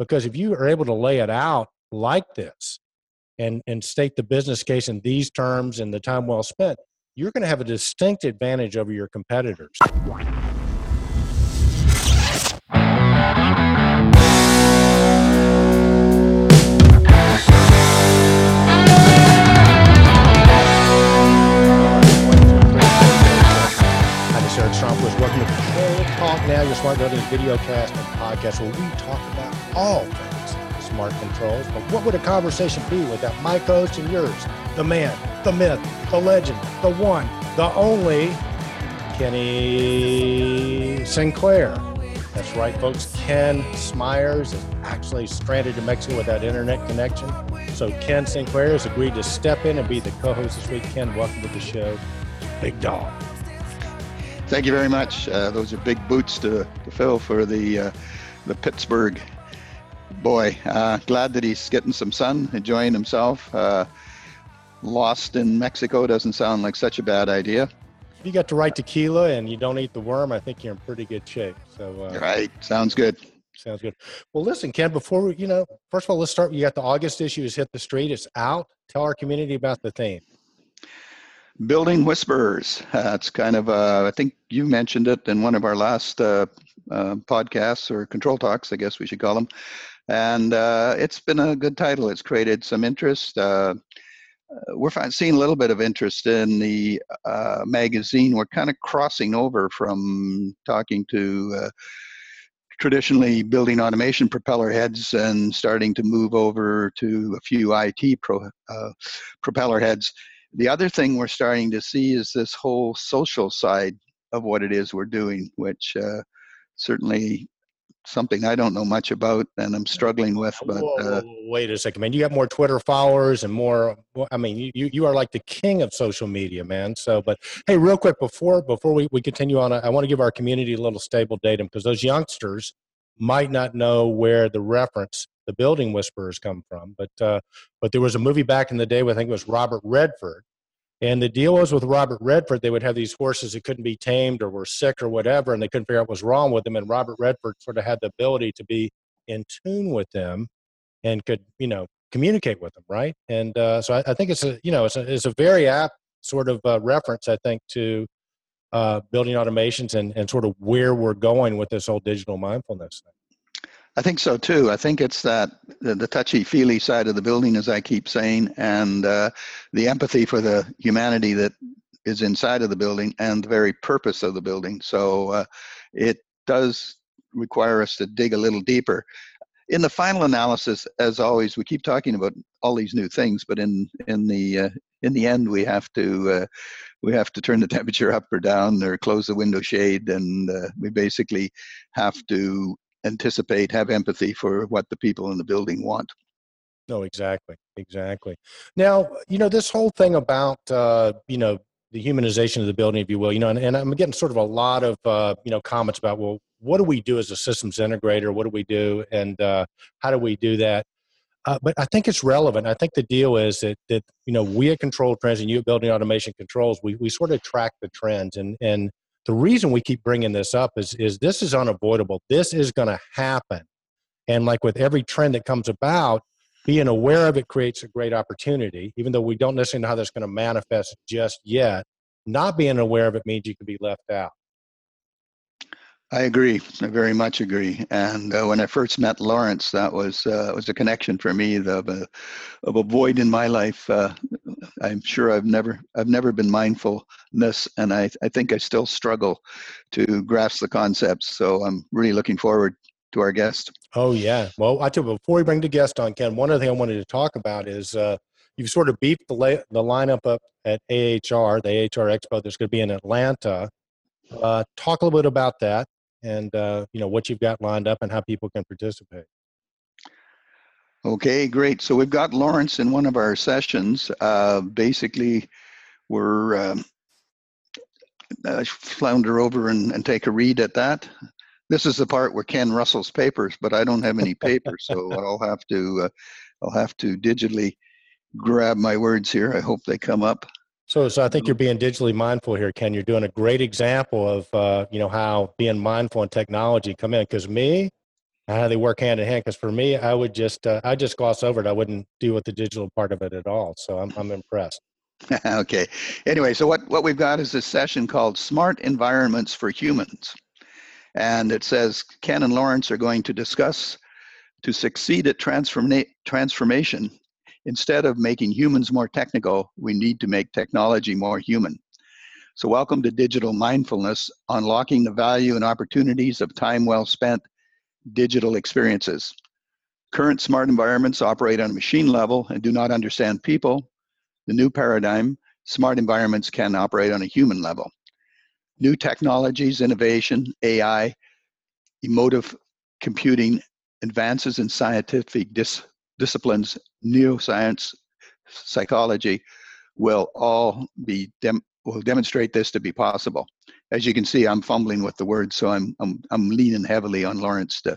Because if you are able to lay it out like this and, and state the business case in these terms and the time well spent, you're going to have a distinct advantage over your competitors. Welcome to Control Talk Now, your smart building video cast and podcast where we talk about all things smart controls. But what would a conversation be without my coach and yours, the man, the myth, the legend, the one, the only, Kenny Sinclair. That's right, folks. Ken Smyers is actually stranded in Mexico without internet connection. So Ken Sinclair has agreed to step in and be the co-host this week. Ken, welcome to the show. Big dog. Thank you very much. Uh, those are big boots to, to fill for the uh, the Pittsburgh boy. Uh, glad that he's getting some sun, enjoying himself. Uh, lost in Mexico doesn't sound like such a bad idea. If you got the right tequila and you don't eat the worm, I think you're in pretty good shape. So uh, right, sounds good. Sounds good. Well, listen, Ken. Before we, you know, first of all, let's start. You got the August issue has hit the street. It's out. Tell our community about the theme. Building Whisperers. Uh, it's kind of, uh, I think you mentioned it in one of our last uh, uh podcasts or control talks, I guess we should call them. And uh, it's been a good title. It's created some interest. Uh, we're seeing a little bit of interest in the magazine. We're kind of crossing over from talking to traditionally building automation propeller heads and starting to move over to a few IT pro, propeller heads the other thing we're starting to see is this whole social side of what it is we're doing, which uh, certainly something I don't know much about and I'm struggling with. But uh, wait a second, man, you got more Twitter followers and more. I mean, you you are like the king of social media, man. So, but hey, real quick before before we, we continue on, I, I want to give our community a little stable datum because those youngsters might not know where the reference the building whisperers come from. But uh, but there was a movie back in the day, I think it was Robert Redford, and the deal was with Robert Redford, they would have these horses that couldn't be tamed or were sick or whatever, and they couldn't figure out what was wrong with them. And Robert Redford sort of had the ability to be in tune with them and could you know communicate with them, right? And uh, so I, I, think it's a you know it's a, it's a very apt sort of uh, reference, I think, to uh, building automations and, and sort of where we're going with this whole digital mindfulness thing. I think so too. I think it's that the, the touchy feely side of the building, as I keep saying, and uh, the empathy for the humanity that is inside of the building and the very purpose of the building. So uh, it does require us to dig a little deeper. In the final analysis, as always, we keep talking about all these new things, but in in the uh, in the end, we have to uh, we have to turn the temperature up or down or close the window shade, and uh, we basically have to anticipate, have empathy for what the people in the building want. No, exactly, exactly. Now, you know, this whole thing about uh, you know the humanization of the building, if you will, you know, and, and I'm getting sort of a lot of uh, you know comments about well, what do we do as a systems integrator? What do we do, and uh, how do we do that? Uh, but I think it's relevant. I think the deal is that that you know we at Control Trends and you at Building Automation Controls, we we sort of track the trends and and the reason we keep bringing this up is is this is unavoidable. This is going to happen. And like with every trend that comes about being aware of it creates a great opportunity even though we don't necessarily know how that's going to manifest just yet. Not being aware of it means you can be left out I agree. I very much agree. And uh, when I first met Lawrence, that was uh, was a connection for me of a of a void in my life. Uh, I'm sure I've never I've never been mindfulness, and I I think I still struggle to grasp the concepts. So I'm really looking forward to our guest. Oh yeah. Well, I tell you, before we bring the guest on, Ken, one other thing I wanted to talk about is uh, you've sort of beefed the the lineup up at AHR, the AHR Expo. There's going to be in Atlanta. Uh, talk a little bit about that and uh, you know what you've got lined up and how people can participate. Okay, great. So we've got Lawrence in one of our sessions. Uh, basically, we're um, uh, flounder over and, and take a read at that. This is the part where Ken rustles papers, but I don't have any papers, so I'll have to uh, I'll have to digitally grab my words here. I hope they come up. So, so I think you're being digitally mindful here, Ken. You're doing a great example of, uh, you know, how being mindful and technology come in. Because me, how they work hand in hand. Because for me, I would just uh, I just gloss over it. I wouldn't deal with the digital part of it at all. So I'm I'm impressed. okay. Anyway, so what what we've got is a session called "Smart Environments for Humans," and it says Ken and Lawrence are going to discuss to succeed at transforma- transformation. Instead of making humans more technical, we need to make technology more human. So, welcome to Digital Mindfulness, unlocking the value and opportunities of time well spent digital experiences. Current smart environments operate on a machine level and do not understand people. The new paradigm, smart environments can operate on a human level. New technologies, innovation, AI, emotive computing, advances in scientific dis- disciplines, neuroscience, psychology, will all be dem- will demonstrate this to be possible. As you can see, I'm fumbling with the words, so I'm I'm I'm leaning heavily on Lawrence to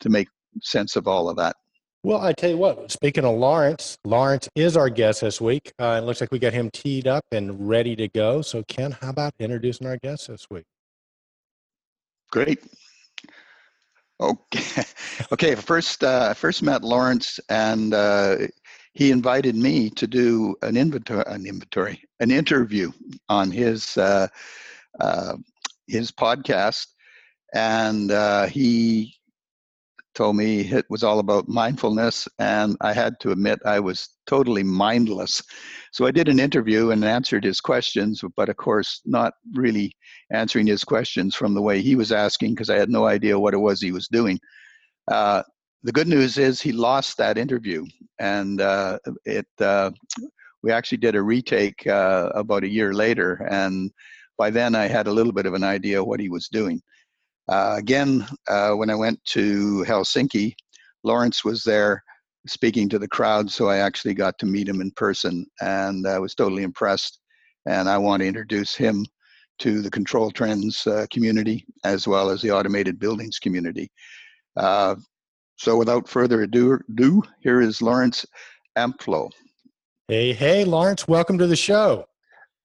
to make sense of all of that. Well, I tell you what, speaking of Lawrence, Lawrence is our guest this week. Uh, it looks like we got him teed up and ready to go. So, Ken, how about introducing our guest this week? Great. Okay. Okay. First, uh, first met Lawrence, and uh, he invited me to do an inventory, an inventory, an interview on his uh, uh, his podcast, and uh, he told me it was all about mindfulness, and I had to admit I was totally mindless. So I did an interview and answered his questions, but of course, not really answering his questions from the way he was asking because I had no idea what it was he was doing. Uh, the good news is he lost that interview, and uh, it. Uh, we actually did a retake uh, about a year later, and by then I had a little bit of an idea what he was doing. Uh, again, uh, when I went to Helsinki, Lawrence was there speaking to the crowd, so I actually got to meet him in person, and I was totally impressed. And I want to introduce him to the control trends uh, community as well as the automated buildings community. Uh, so without further ado, ado, here is Lawrence Ampofo. Hey, hey, Lawrence, welcome to the show.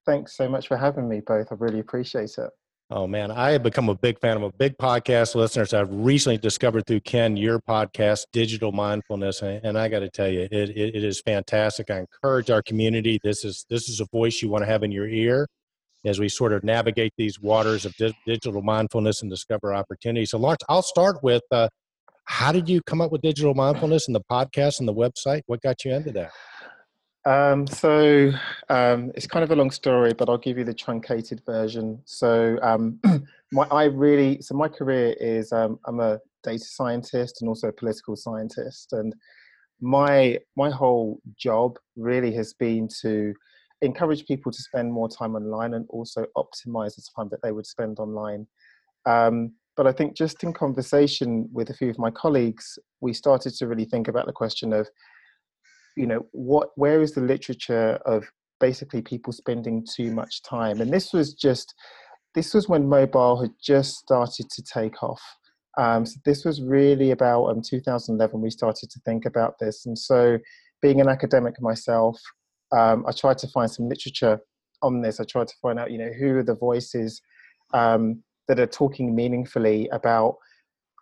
Thanks so much for having me both. I really appreciate it. Oh man, I have become a big fan. I'm a big podcast listener. So I've recently discovered through Ken your podcast, Digital Mindfulness, and I got to tell you, it, it, it is fantastic. I encourage our community. This is this is a voice you want to have in your ear as we sort of navigate these waters of di- digital mindfulness and discover opportunities. So, Lawrence, I'll start with uh, how did you come up with digital mindfulness and the podcast and the website? What got you into that? Um, so um, it's kind of a long story, but I'll give you the truncated version. So um, my, I really, so my career is um, I'm a data scientist and also a political scientist, and my my whole job really has been to encourage people to spend more time online and also optimize the time that they would spend online. Um, but I think just in conversation with a few of my colleagues, we started to really think about the question of, you know, what where is the literature of basically people spending too much time? And this was just this was when mobile had just started to take off. Um, so this was really about um, 2011. We started to think about this, and so being an academic myself, um, I tried to find some literature on this. I tried to find out, you know, who are the voices um, that are talking meaningfully about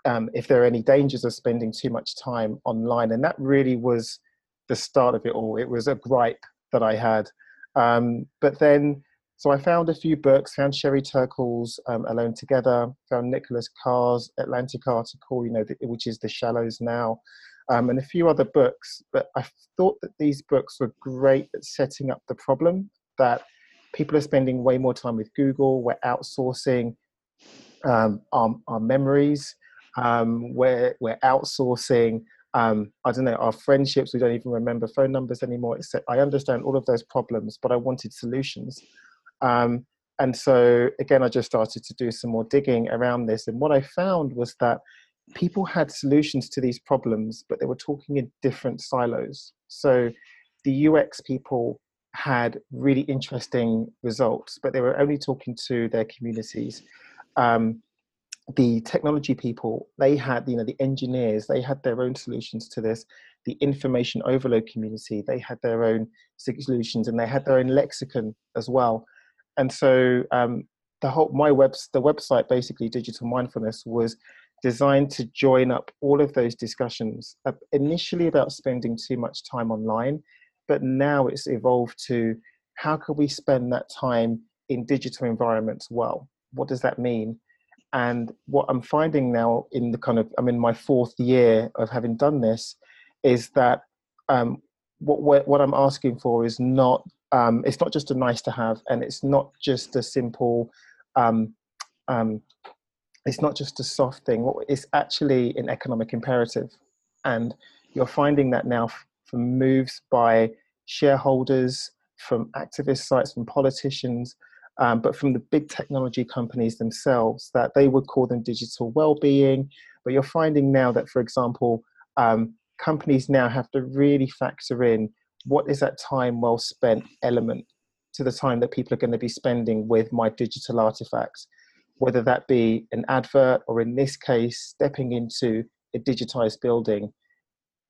um, if there are any dangers of spending too much time online. And that really was the start of it all. It was a gripe that I had. Um, but then, so I found a few books, found Sherry Turkle's um, Alone Together, found Nicholas Carr's Atlantic Article, you know, the, which is The Shallows Now, um, and a few other books. But I thought that these books were great at setting up the problem that people are spending way more time with Google, we're outsourcing um, our, our, memories. Um, we're, we're outsourcing, um, I don't know, our friendships. We don't even remember phone numbers anymore. Except I understand all of those problems, but I wanted solutions. Um, and so, again, I just started to do some more digging around this. And what I found was that people had solutions to these problems, but they were talking in different silos. So the UX people had really interesting results, but they were only talking to their communities um, the technology people they had you know the engineers they had their own solutions to this the information overload community they had their own solutions and they had their own lexicon as well and so um, the whole my webs the website basically digital mindfulness was designed to join up all of those discussions, uh, initially about spending too much time online, but now it's evolved to how can we spend that time in digital environments well? What does that mean? And what I'm finding now in the kind of, I'm in my fourth year of having done this, is that um, what, what I'm asking for is not, um, it's not just a nice to have, and it's not just a simple, um, um it's not just a soft thing. It's actually an economic imperative. And you're finding that now from moves by shareholders, from activist sites, from politicians, um, but from the big technology companies themselves, that they would call them digital well-being. But you're finding now that, for example, um, companies now have to really factor in what is that time well spent element to the time that people are going to be spending with my digital artifacts whether that be an advert or in this case, stepping into a digitized building,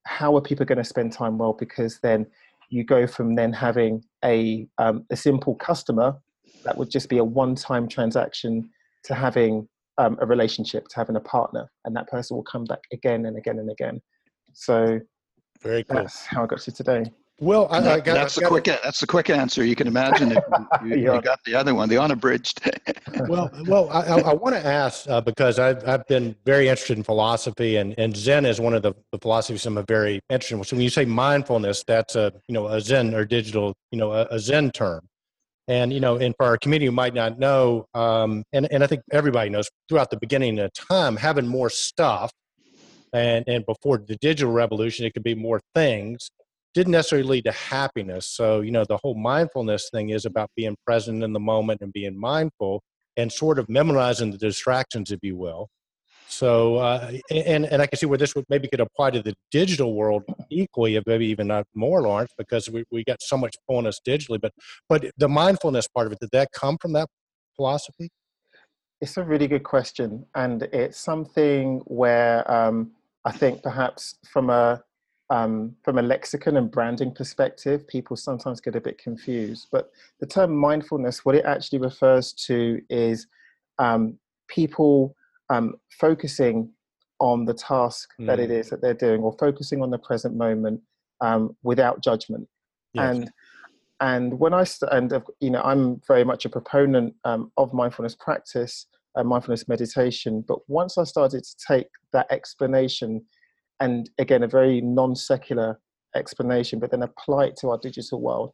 how are people going to spend time well? Because then you go from then having a, um, a simple customer that would just be a one time transaction to having um, a relationship, to having a partner, and that person will come back again and again and again. So very cool. that's how I got to today. Well, I, I got, that's the quick. That's the quick answer. You can imagine if you, you, you got the other one, the unabridged. well, well, I, I want to ask uh, because I've I've been very interested in philosophy, and, and Zen is one of the, the philosophies I'm very interested in. So when you say mindfulness, that's a you know a Zen or digital you know a, a Zen term, and you know, and for our community who might not know, um, and and I think everybody knows throughout the beginning of time, having more stuff, and and before the digital revolution, it could be more things didn't necessarily lead to happiness. So, you know, the whole mindfulness thing is about being present in the moment and being mindful and sort of memorizing the distractions, if you will. So, uh, and and I can see where this would maybe could apply to the digital world equally, if maybe even not more, Lawrence, because we, we got so much pulling us digitally. But but the mindfulness part of it, did that come from that philosophy? It's a really good question, and it's something where um, I think perhaps from a um, from a lexicon and branding perspective, people sometimes get a bit confused. But the term mindfulness, what it actually refers to is um, people um, focusing on the task mm. that it mm. that they're doing, or focusing on the present moment um, without judgment. Yes. And and when I st- and you know I'm very much a proponent um, of mindfulness practice and mindfulness meditation. But once I started to take that explanation and again a very non-secular explanation but then apply it to our digital world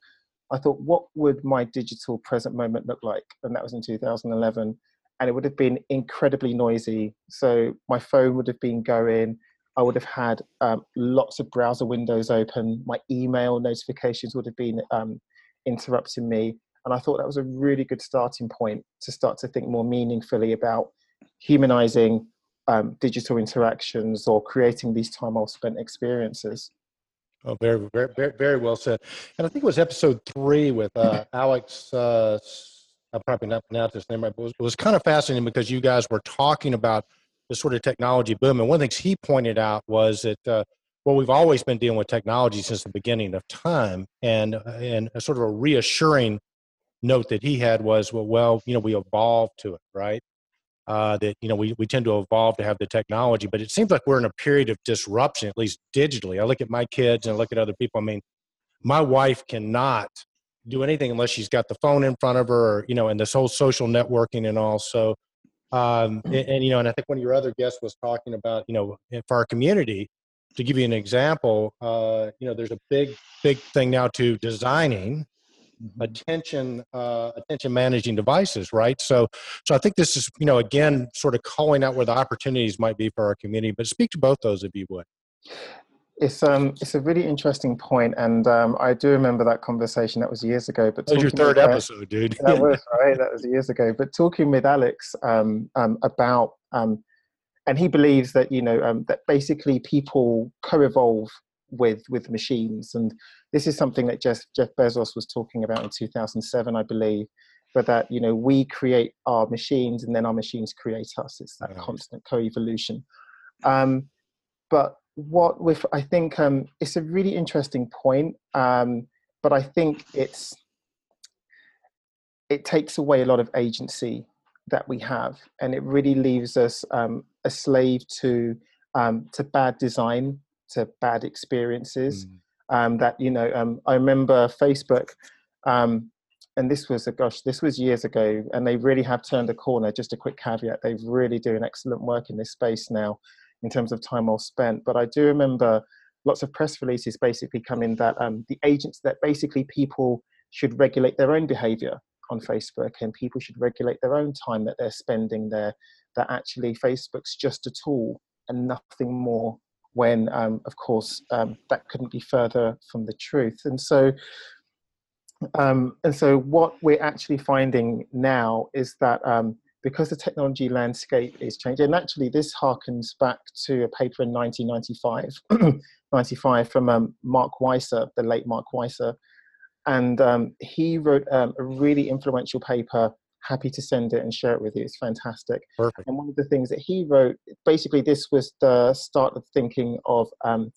i thought what would my digital present moment look like and that was in 2011 and it would have been incredibly noisy so my phone would have been going i would have had um, lots of browser windows open my email notifications would have been um, interrupting me and i thought that was a really good starting point to start to think more meaningfully about humanizing um, digital interactions or creating these time well spent experiences. Oh, very, very, very, well said. And I think it was episode three with uh, Alex. Uh, I'll probably not pronounce his name right, but it was, it was kind of fascinating because you guys were talking about the sort of technology boom. And one of the things he pointed out was that uh, well, we've always been dealing with technology since the beginning of time, and uh, and a sort of a reassuring note that he had was, well, well, you know, we evolved to it, right? uh, that you know we, we tend to evolve to have the technology but it seems like we're in a period of disruption at least digitally i look at my kids and I look at other people i mean my wife cannot do anything unless she's got the phone in front of her or you know and this whole social networking and all. So um, and, and, you know and i think one of your other guests was talking about you know for our community to give you an example uh, you know there's a big big thing now to designing Mm-hmm. attention uh, attention managing devices right? So so i think this is you know again sort of calling out where the opportunities might be for our community but speak to both those if you would it's um it's a really interesting point and um, i do remember that conversation that was years ago but that was your third episode dude that was right that was years ago but talking with alex um, um about um and he believes that you know um, that basically people co-evolve with with machines and this is something that Jeff, Jeff Bezos was talking about in 2007, I believe. But that you know we create our machines and then our machines create us. It's that constant co-evolution. Um, but what with I think um, it's a really interesting point. Um, but I think it's it takes away a lot of agency that we have, and it really leaves us um, a slave to um, to bad design, to bad experiences. Mm. Um, that you know, um, I remember Facebook, um, and this was a gosh, this was years ago, and they really have turned a corner. Just a quick caveat: they really doing excellent work in this space now, in terms of time well spent. But I do remember lots of press releases basically coming that um, the agents that basically people should regulate their own behavior on Facebook and people should regulate their own time that they're spending there. That actually Facebook's just a tool and nothing more. When, um, of course, um, that couldn't be further from the truth. And so, um, and so, what we're actually finding now is that um, because the technology landscape is changing, and actually, this harkens back to a paper in 1995, 95 from um, Mark Weiser, the late Mark Weiser, and um, he wrote um, a really influential paper happy to send it and share it with you. It's fantastic. Perfect. and one of the things that he wrote basically this was the start of thinking of um,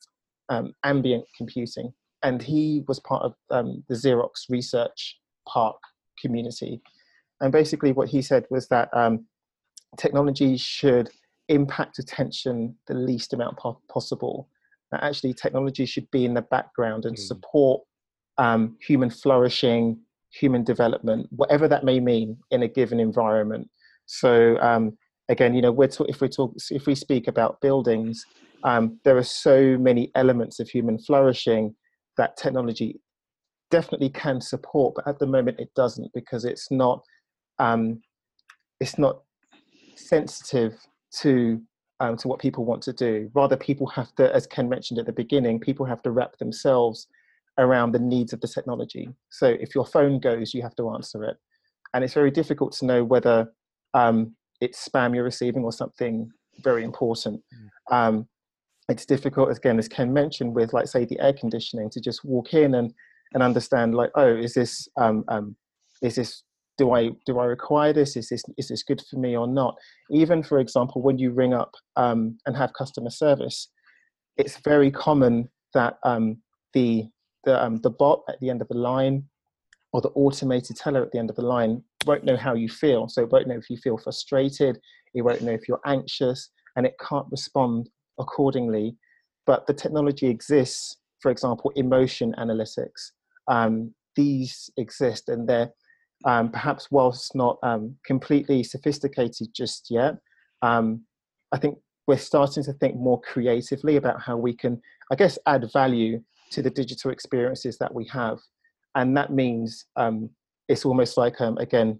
um ambient computing. And he was part of um, the xerox research PARC community and basically what he said was that um, technology should impact attention the least amount po- possible that actually technology should be in the background and mm. support um, human flourishing, human development, whatever that may mean in a given environment. So um, again, you know, we're if we talk, if we speak about buildings, um, there are so many elements of human flourishing that technology definitely can support, but at the moment it doesn't because it's not um, it's not sensitive to um, to what people want to do. Rather, people have to, as Ken mentioned at the beginning, people have to wrap themselves around the needs of the technology. So if your phone goes, you have to answer it. And it's very difficult to know whether um, it's spam you're receiving or something very important. Mm. Um, it's difficult, again, as Ken mentioned, with like say the air conditioning, to just walk in and and understand like, oh, is this um, um, is this do I do I require this? Is this is this good for me or not? Even for example, when you ring up um, and have customer service, it's very common that um, the the, um, the bot at the end of the line or the automated teller at the end of the line won't know how you feel. So it won't know if you feel frustrated, it won't know if you're anxious, and it can't respond accordingly. But the technology exists, for example, emotion analytics. Um, these exist and they're um, perhaps whilst not um, completely sophisticated just yet, um, I think we're starting to think more creatively about how we can, I guess, add value to the digital experiences that we have. And that means um, it's almost like, um, again,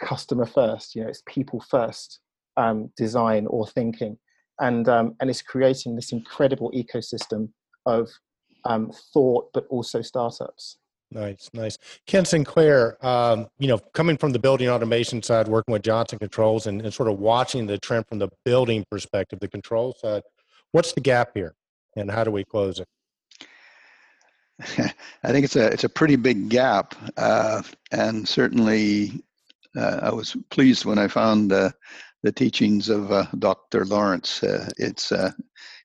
customer first, you know, it's people first um, design or thinking. And, and it's creating this incredible ecosystem of thought, but also startups. Nice, nice. Ken Sinclair, um, you know, coming from the building automation side, working with Johnson Controls and, and, sort of watching the trend from the building perspective, the control side, what's the gap here and how do we close it? I think it's a it's a pretty big gap, uh, and certainly uh, I was pleased when I found uh, the teachings of uh, Dr. Lawrence. Uh, it's uh,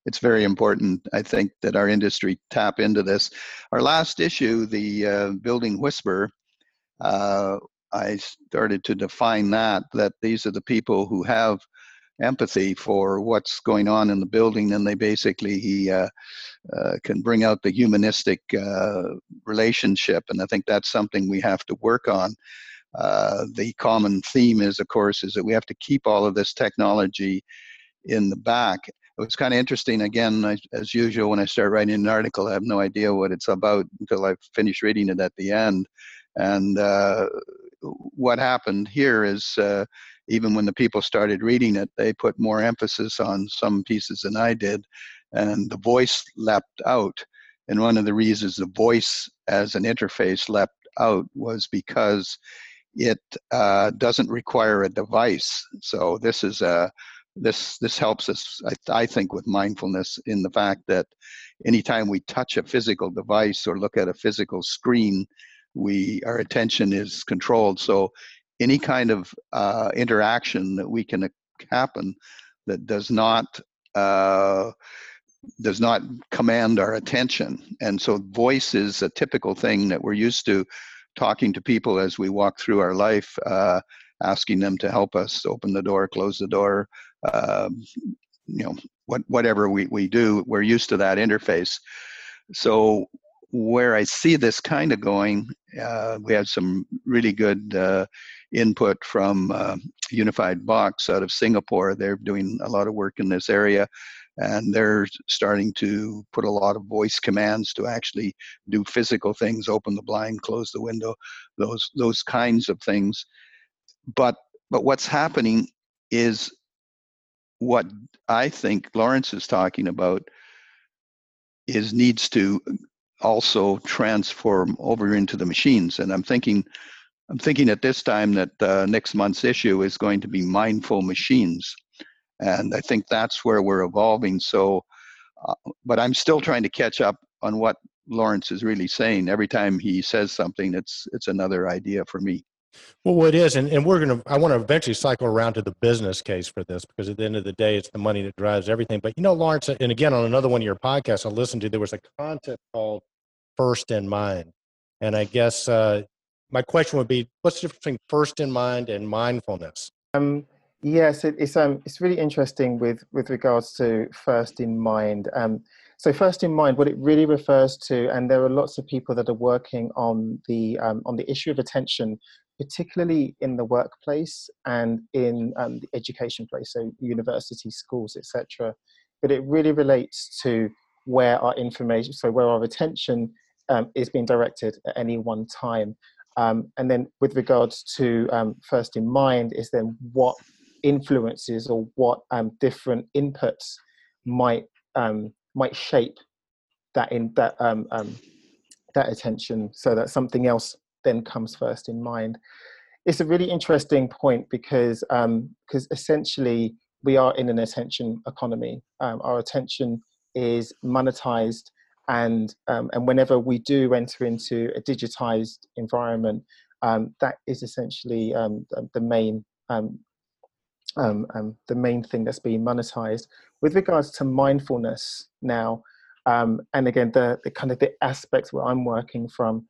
it's very important, I think, that our industry tap into this. Our last issue, the Building Whisper, I started to define that that these are the people who have empathy for what's going on in the building, and they basically uh, uh, can bring out the humanistic uh, relationship. And I think that's something we have to work on. Uh, the common theme is, of course, is that we have to keep all of this technology in the back. It was kind of interesting. Again, I, as usual, when I start writing an article, I have no idea what it's about until I finish reading it at the end. And uh, what happened here is uh, even when the people started reading it, they put more emphasis on some pieces than I did, and the voice leapt out. And one of the reasons the voice as an interface leapt out was because it uh, doesn't require a device. So this is a this this helps us, I, I think, with mindfulness in the fact that anytime we touch a physical device or look at a physical screen, we our attention is controlled. So any kind of uh, interaction that we can happen that does not uh, does not command our attention. And so voice is a typical thing that we're used to talking to people as we walk through our life, uh, asking them to help us open the door, close the door, um, you know, what, whatever we, we do, we're used to that interface. So where I see this kind of going, uh, we had some really good uh, input from uh, Unified Box out of Singapore. They're doing a lot of work in this area, and they're starting to put a lot of voice commands to actually do physical things, open the blind, close the window, those those kinds of things. But but what's happening is what I think Lawrence is talking about is needs to also transform over into the machines. And I'm thinking, I'm thinking at this time that uh, next month's issue is going to be mindful machines, and I think that's where we're evolving. So, uh, but I'm still trying to catch up on what Lawrence is really saying. Every time he says something, it's it's another idea for me. Well, it is, and, and we're going to, I want to eventually cycle around to the business case for this because at the end of the day, it's the money that drives everything. But you know, Lawrence, and again, on another one of your podcasts I listened to, there was a concept called first in mind. And I guess uh, my question would be, what's the difference between first in mind and mindfulness? Um, yes, it, it's um, it's really interesting with with regards to first in mind. Um, so first in mind, what it really refers to, and there are lots of people that are working on the um, on the issue of attention, particularly in the workplace and in um, the education place, so university, schools, etc. But it really relates to where our information, so where our attention um, is being directed at any one time. Um, and then with regards to um, first in mind is then what influences or what um, different inputs might um, might shape that in that that attention so that something else then comes first in mind. It's a really interesting point because because essentially we are in an attention economy. our attention is monetized and um, and whenever we do enter into a digitized environment, um, that is essentially um, the main um, um, um, the main thing that's being monetized. With regards to mindfulness now, and again the, the kind of the aspects where I'm working from,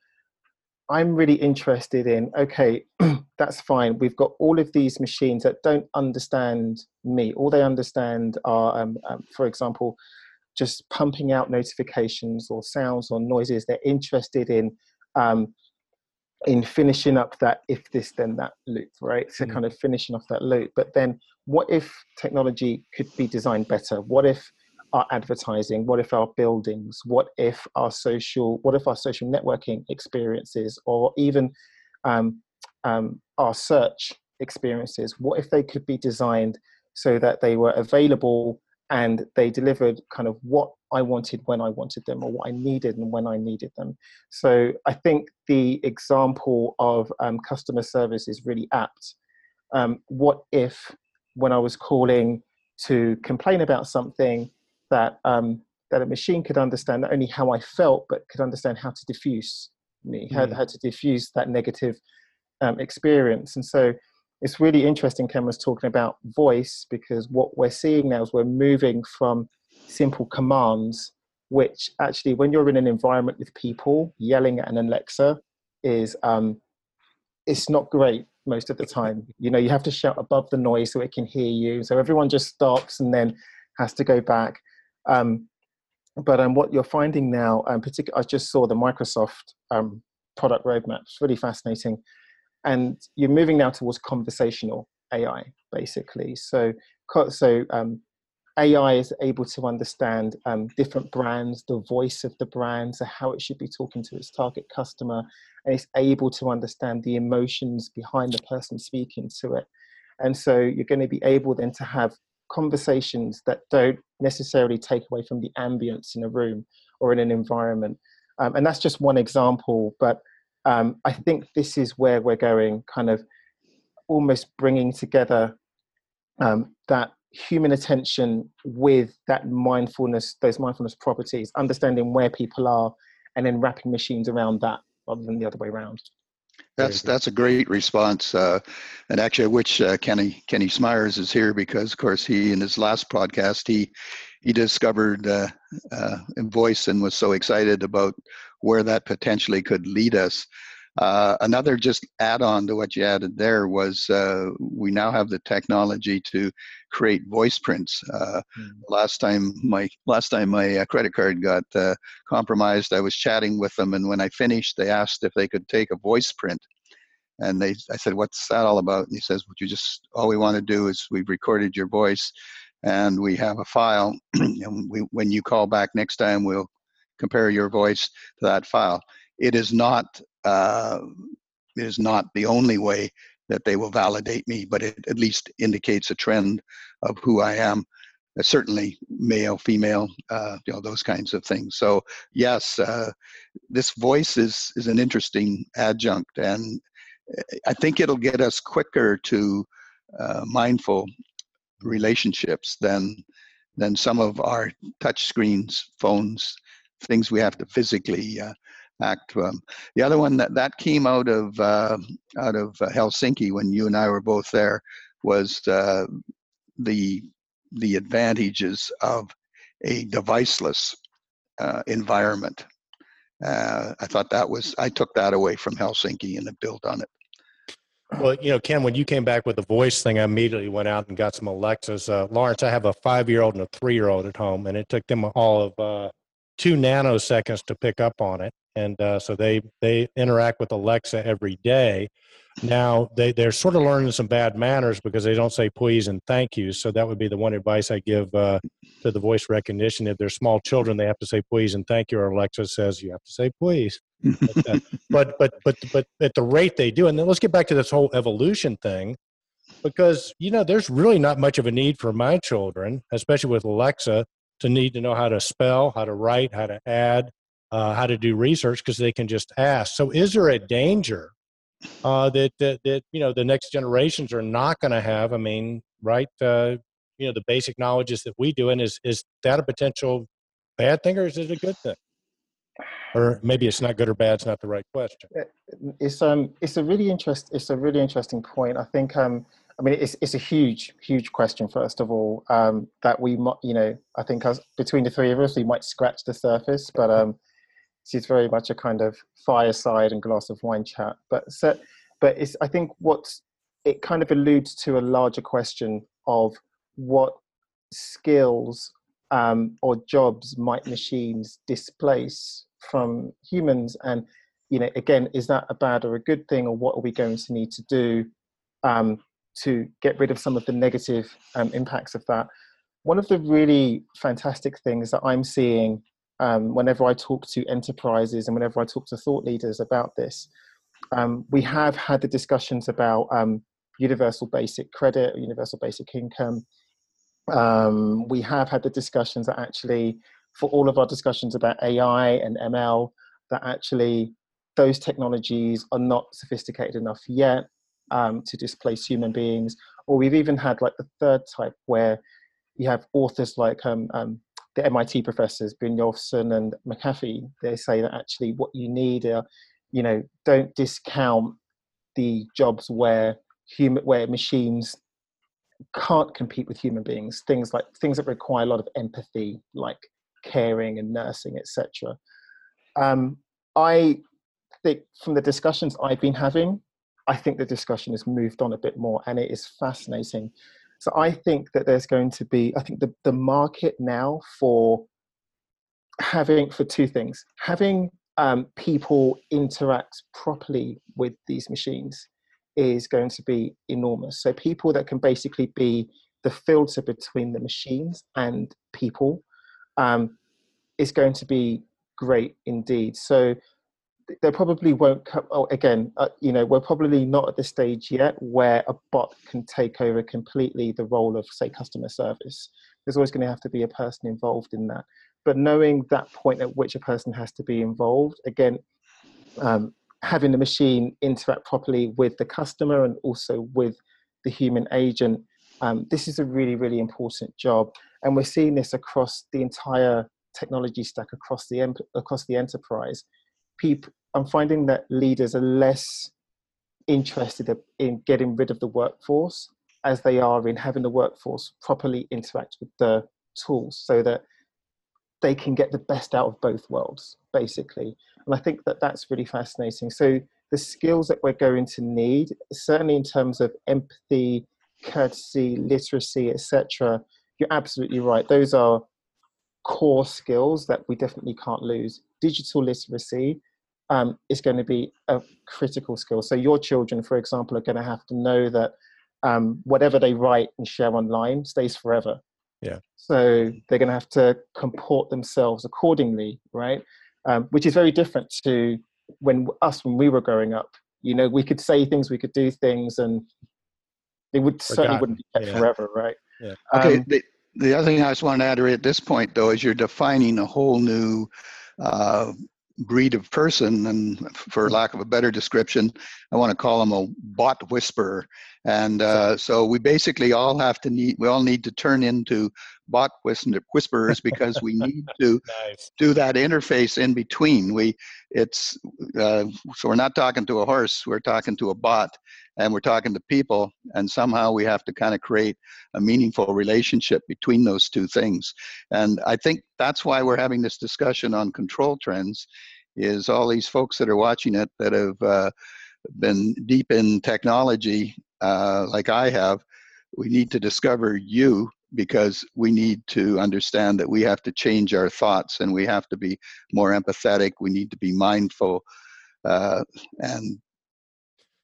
I'm really interested in okay, that's fine. We've got all of these machines that don't understand me. All they understand are, for example just pumping out notifications or sounds or noises. They're interested in um, in finishing up that if this then that loop, right? So mm. kind of finishing off that loop. But then, what if technology could be designed better? What if our advertising? What if our buildings? What if our social? What if our social networking experiences, or even um, um, our search experiences? What if they could be designed so that they were available and they delivered kind of what I wanted when I wanted them or what I needed and when I needed them. So I think the example of um, customer service is really apt. Um, what if when I was calling to complain about something that um, that a machine could understand not only how I felt but could understand how to diffuse me, mm. how, how to diffuse that negative um, experience, and so it's really interesting ken was talking about voice because what we're seeing now is we're moving from simple commands which actually when you're in an environment with people yelling at an alexa is um, it's not great most of the time. You know you have to shout above the noise so it can hear you. So everyone just stops and then has to go back um, but um, what you're finding now um, particularly i just saw the microsoft um, product roadmap it's really fascinating and you're moving now towards conversational AI, basically. So, so um, AI is able to understand um, different brands, the voice of the brand, so how it should be talking to its target customer, and it's able to understand the emotions behind the person speaking to it. And so you're going to be able then to have conversations that don't necessarily take away from the ambience in a room or in an environment. Um, and that's just one example, but um, I think this is where we're going, kind of almost bringing together um, that human attention with that mindfulness, those mindfulness properties, understanding where people are, and then wrapping machines around that rather than the other way around. That's that's a great response, uh, and actually, which uh, Kenny Kenny Smyers is here because, of course, he in his last podcast he he discovered uh, uh, voice and was so excited about where that potentially could lead us. Uh, another just add-on to what you added there was uh, we now have the technology to create voice prints. Uh, mm. Last time my last time my uh, credit card got uh, compromised, I was chatting with them, and when I finished, they asked if they could take a voice print. And they, I said, "What's that all about?" And he says, "What you just all we want to do is we've recorded your voice, and we have a file, and we, when you call back next time, we'll compare your voice to that file." It is not uh, is not the only way that they will validate me, but it at least indicates a trend of who I am. Uh, certainly, male, female, uh, you know, those kinds of things. So, yes, uh, this voice is is an interesting adjunct, and uh, I think it'll get us quicker to uh, mindful relationships than than some of our touch screens, phones, things we have to physically act. Um, the other one that that came out of uh, out of uh, Helsinki when you and I were both there was uh, the the advantages of a deviceless uh, environment. Uh, I thought that was I took that away from Helsinki and built on it. Well, you know, Ken, when you came back with the voice thing, I immediately went out and got some Alexas. Uh, Lawrence, I have a five-year-old and a three-year-old at home, and it took them all of uh, two nanoseconds to pick up on it and uh, so they they interact with Alexa every day. Now they they're sort of learning some bad manners because they don't say please and thank you. So that would be the one advice I give uh, to the voice recognition. If they're small children, they have to say please and thank you. Or Alexa says you have to say please. but, uh, but but but but at the rate they do, and then let's get back to this whole evolution thing because you know there's really not much of a need for my children, especially with Alexa, to need to know how to spell, how to write, how to add, uh, how to do research because they can just ask. So, is there a danger uh, that, that that you know the next generations are not going to have? I mean, right? Uh, you know, the basic knowledges that we do, and is is that a potential bad thing, or is it a good thing? Or maybe it's not good or bad. It's not the right question. It's um, it's a really interest. It's a really interesting point. I think um, I mean, it's it's a huge, huge question. First of all, um, that we might, you know, I think as between the three of us, we might scratch the surface, but um, she's very much a kind of fireside and glass of wine chat. But so, but it's I think what it kind of alludes to a larger question of what skills um, or jobs might machines displace from humans and you know again is that a bad or a good thing or what are we going to need to do um, to get rid of some of the negative um, impacts of that one of the really fantastic things that i'm seeing um, whenever I talk to enterprises and whenever I talk to thought leaders about this, um, we have had the discussions about um, universal basic credit, or universal basic income. Um, we have had the discussions that actually, for all of our discussions about AI and ML, that actually those technologies are not sophisticated enough yet um, to displace human beings. Or we've even had like the third type where you have authors like um, um, the MIT professors, Brynjolfsson and McAfee, they say that actually what you need are, you know, don't discount the jobs where human where machines can't compete with human beings. Things like things that require a lot of empathy, like caring and nursing, etc. Um, I think from the discussions I've been having, I think the discussion has moved on a bit more, and it is fascinating so I think that there's going to be, I think the, the market now for having, for two things, having um, people interact properly with these machines is going to be enormous. So people that can basically be the filter between the machines and people um, is going to be great indeed. So there probably won't come oh, again uh, you know we're probably not at the stage yet where a bot can take over completely the role of say customer service. There's always going to have to be a person involved in that. But knowing that point at which a person has to be involved again um, having the machine interact properly with the customer and also with the human agent um, this is a really really important job. And we're seeing this across the entire technology stack across the across the enterprise. People i'm finding that leaders are less interested in getting rid of the workforce as they are in having the workforce properly interact with the tools so that they can get the best out of both worlds basically and i think that that's really fascinating so the skills that we're going to need, certainly in terms of empathy, courtesy, literacy, etc. You're absolutely right. Those are core skills that we definitely can't lose. Digital literacy um, is going to be a critical skill. So your children, for example, are going to have to know that um, whatever they write and share online stays forever. Yeah. So they're going to have to comport themselves accordingly, right? Um, which is very different to when us when we were growing up. You know, we could say things, we could do things, and they would certainly wouldn't be kept yeah. forever, right? Yeah. Okay. Um, the, the other thing I just want to add at this point, though, is you're defining a whole new uh, breed of person, and for lack of a better description, I want to call them a bot whisperer. And uh, so we basically all have to need, we all need to turn into bot whisperers because we need to nice. do that interface in between. We, it's, uh, so we're not talking to a horse, we're talking to a bot and we're talking to people and somehow we have to kind of create a meaningful relationship between those two things. And i think that's why we're having this discussion on control trends is all these folks that are watching it that have uh, been deep in technology uh, like i have we need to discover you because we need to understand that we have to change our thoughts and we have to be more empathetic we need to be mindful uh, and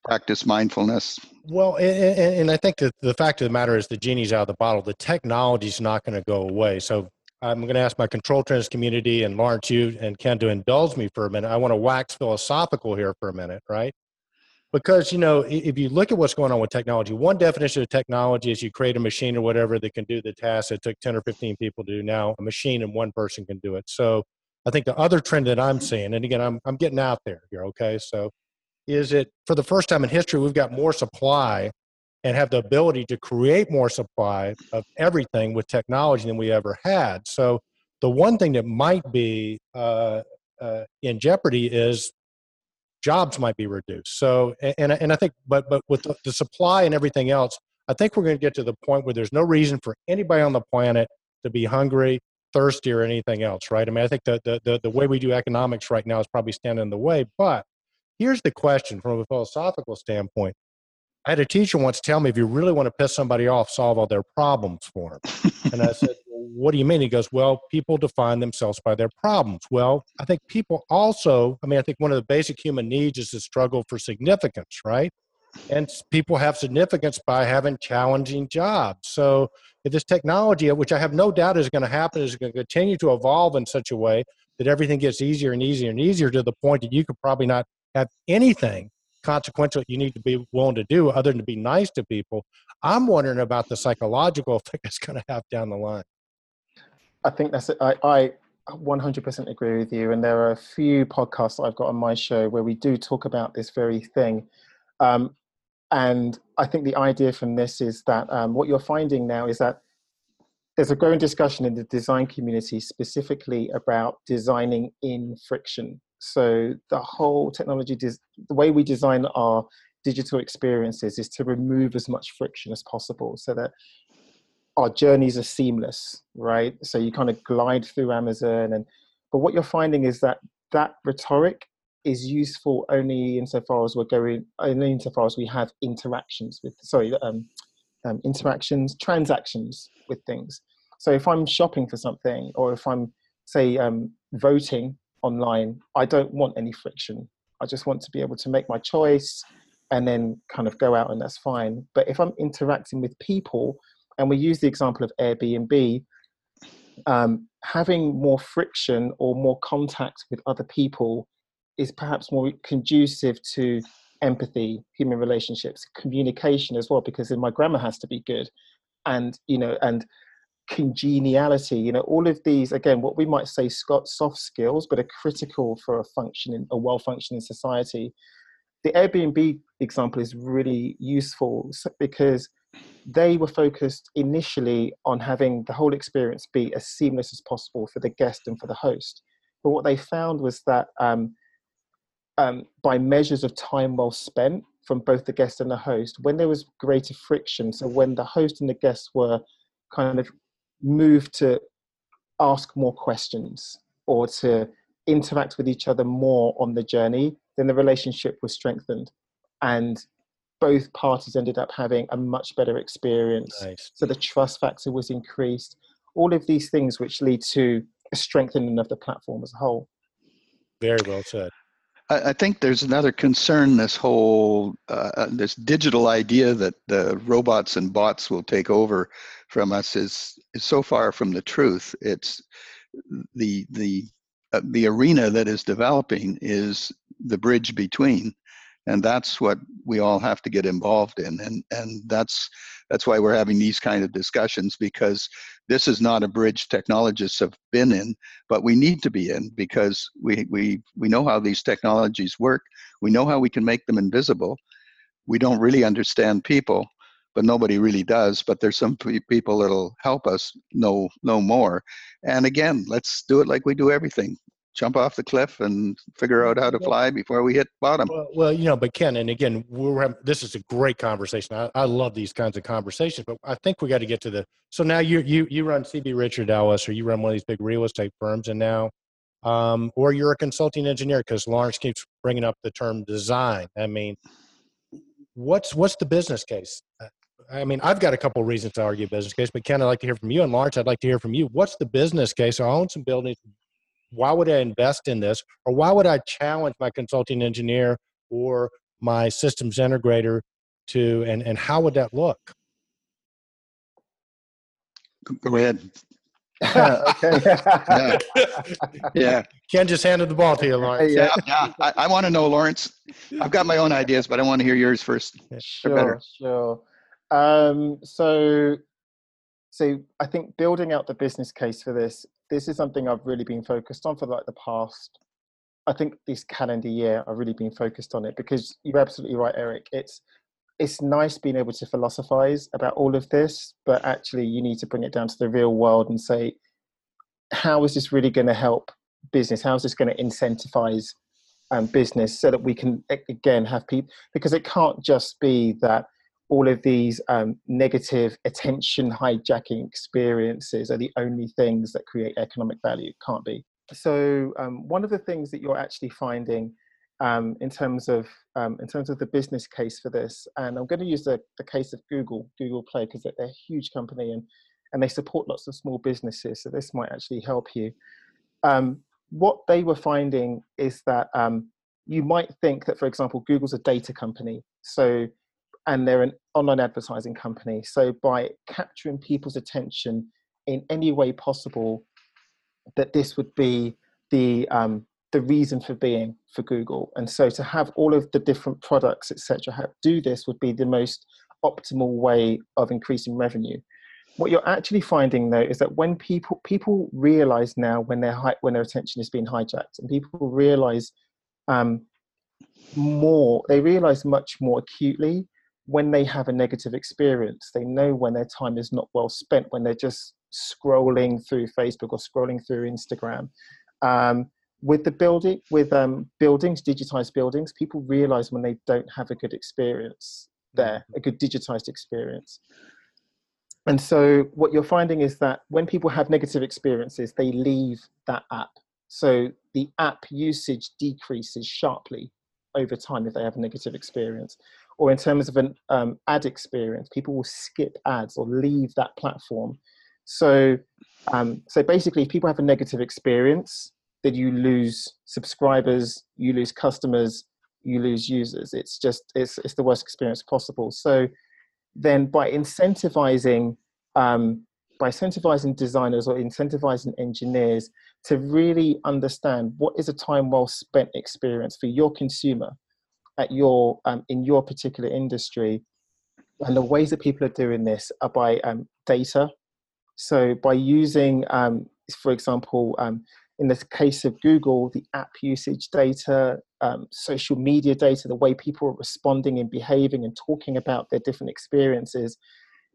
practice mindfulness. Well, and, and I think that the fact of the matter is the genie's out of the bottle. The technology is not going to go away. So I'm going to ask my control trends community and Lawrence, you and Ken to indulge me for a minute. I want to wax philosophical here for a minute, right? Because, you know, if you look at what's going on with technology, one definition of technology is you create a machine or whatever that can do the task that took 10 or 15 people to do. Now, a machine and one person can do it. So I think the other trend that I'm seeing, and again, I'm, I'm getting out there here, okay? So is it for the first time in history we've got more supply and have the ability to create more supply of everything with technology than we ever had. So the one thing that might be uh, uh, in jeopardy is jobs might be reduced. So and and I think, but but with the supply and everything else, I think we're going to get to the point where there's no reason for anybody on the planet to be hungry, thirsty, or anything else, right? I mean, I think the the the, the way we do economics right now is probably standing in the way, but Here's the question from a philosophical standpoint. I had a teacher once tell me, if you really want to piss somebody off, solve all their problems for them. and I said, well, what do you mean? He goes, well, people define themselves by their problems. Well, I think people also, I mean, I think one of the basic human needs is to struggle for significance, right? And people have significance by having challenging jobs. So if this technology, which I have no doubt is going to happen, is going to continue to evolve in such a way that everything gets easier and easier and easier to the point that you could probably not have anything consequential you need to be willing to do other than to be nice to people. I'm wondering about the psychological effect it's going to have down the line. I think that's it. I, I 100% agree with you. And there are a few podcasts I've got on my show where we do talk about this very thing. Um, and I think the idea from this is that um, what you're finding now is that there's a growing discussion in the design community specifically about designing in friction. So the whole technology, des- the way we design our digital experiences is to remove as much friction as possible so that our journeys are seamless, right? So you kind of glide through Amazon and but what you're finding is that that rhetoric is useful only insofar as we're going only insofar as we have interactions with sorry um, um, interactions transactions with things so if i'm shopping for something or if i'm say um, voting online, I don't want any friction. I just want to be able to make my choice and then kind of go out and that's fine. But if I'm interacting with people, and we use the example of Airbnb, um, having more friction or more contact with other people is perhaps more conducive to empathy, human relationships, communication as well, because then my grammar has to be good. And, you know, and congeniality you know all of these again what we might say soft skills but are critical for a functioning a well functioning society. The airbnb example is really useful because they were focused initially on having the whole experience be as seamless as possible for the guest and for the host. But what they found was that um, um, by measures of time well spent from both the guest and the host when there was greater friction so when the host and the guest were kind of move to ask more questions or to interact with each other more on the journey, then the relationship was strengthened and both parties ended up having a much better experience. Nice. So the trust factor was increased. All of these things which lead to a strengthening of the platform as a whole. Very well said. I, think there's another concern. This whole uh, uh, this digital idea that the robots and bots will take over from us is is so far from the truth. It's the the uh, the arena that is developing is the bridge between and that's what we all have to get involved in and and that's that's why we're having these kind of discussions because this is not a bridge technologists have been in but we need to be in because we we we know how these technologies work. We know how we can make them invisible. We don't really understand people but nobody really does but there's some people that'll help us know know more. And again let's do it like we do everything jump off the cliff and figure out how to fly before we hit bottom. Well, well you know, but Ken, and again, we're having, this is a great conversation. I, I love these kinds of conversations, but I think we got to get to the. So now you you you run CB Richard Ellis, or you run one of these big real estate firms, and now, um, or you're a consulting engineer because Lawrence keeps bringing up the term design. I mean, what's what's the business case? I mean, I've got a couple of reasons to argue business case, but Ken, I'd like to hear from you, and Lawrence, I'd like to hear from you. What's the business case? I own some buildings why would I invest in this? Or why would I challenge my consulting engineer or my systems integrator to, and, and how would that look? Go ahead. okay. yeah. yeah. Ken just handed the ball to you, Lawrence. Yeah, yeah. I, I want to know, Lawrence. I've got my own ideas, but I want to hear yours first. Sure, sure. Um, so, so I think building out the business case for this this is something I've really been focused on for like the past, I think this calendar year, I've really been focused on it because you're absolutely right, Eric. It's it's nice being able to philosophize about all of this, but actually you need to bring it down to the real world and say, how is this really going to help business? How is this going to incentivize um, business so that we can again have people because it can't just be that all of these um, negative attention hijacking experiences are the only things that create economic value. Can't be. So um, one of the things that you're actually finding um, in terms of um, in terms of the business case for this, and I'm going to use the, the case of Google, Google Play, because they're, a huge company and and they support lots of small businesses. So this might actually help you. Um, what they were finding is that um, you might think that, for example, Google's a data company, so and they're an online advertising company. So by capturing people's attention in any way possible, that this would be the um, the reason for being for Google. And so to have all of the different products, etc., do this would be the most optimal way of increasing revenue. What you're actually finding though is that when people people realize now when their when their attention is being hijacked, and people realize um, more, they realize much more acutely when they have a negative experience, they know when their time is not well spent, when they're just scrolling through Facebook or scrolling through Instagram. Um, with the building, with um, buildings, digitized buildings, people realize when they don't have a good experience there, mm-hmm. a good digitized experience. And so, what you're finding is that when people have negative experiences, they leave that app. So, the app usage decreases sharply over time if they have a negative experience or in terms of an um, ad experience, people will skip ads or leave that platform. So, um, so basically, if people have a negative experience, then you lose subscribers, you lose customers, you lose users. It's just it's it's the worst experience possible. So, then by incentivizing um, by incentivizing designers or incentivizing engineers to really understand what is a time well spent experience for your consumer at your um, in your particular industry and the ways that people are doing this are by um, data. So by using um, for example um, in the case of google the app usage data um, social media data the way people are responding and behaving and talking about their different experiences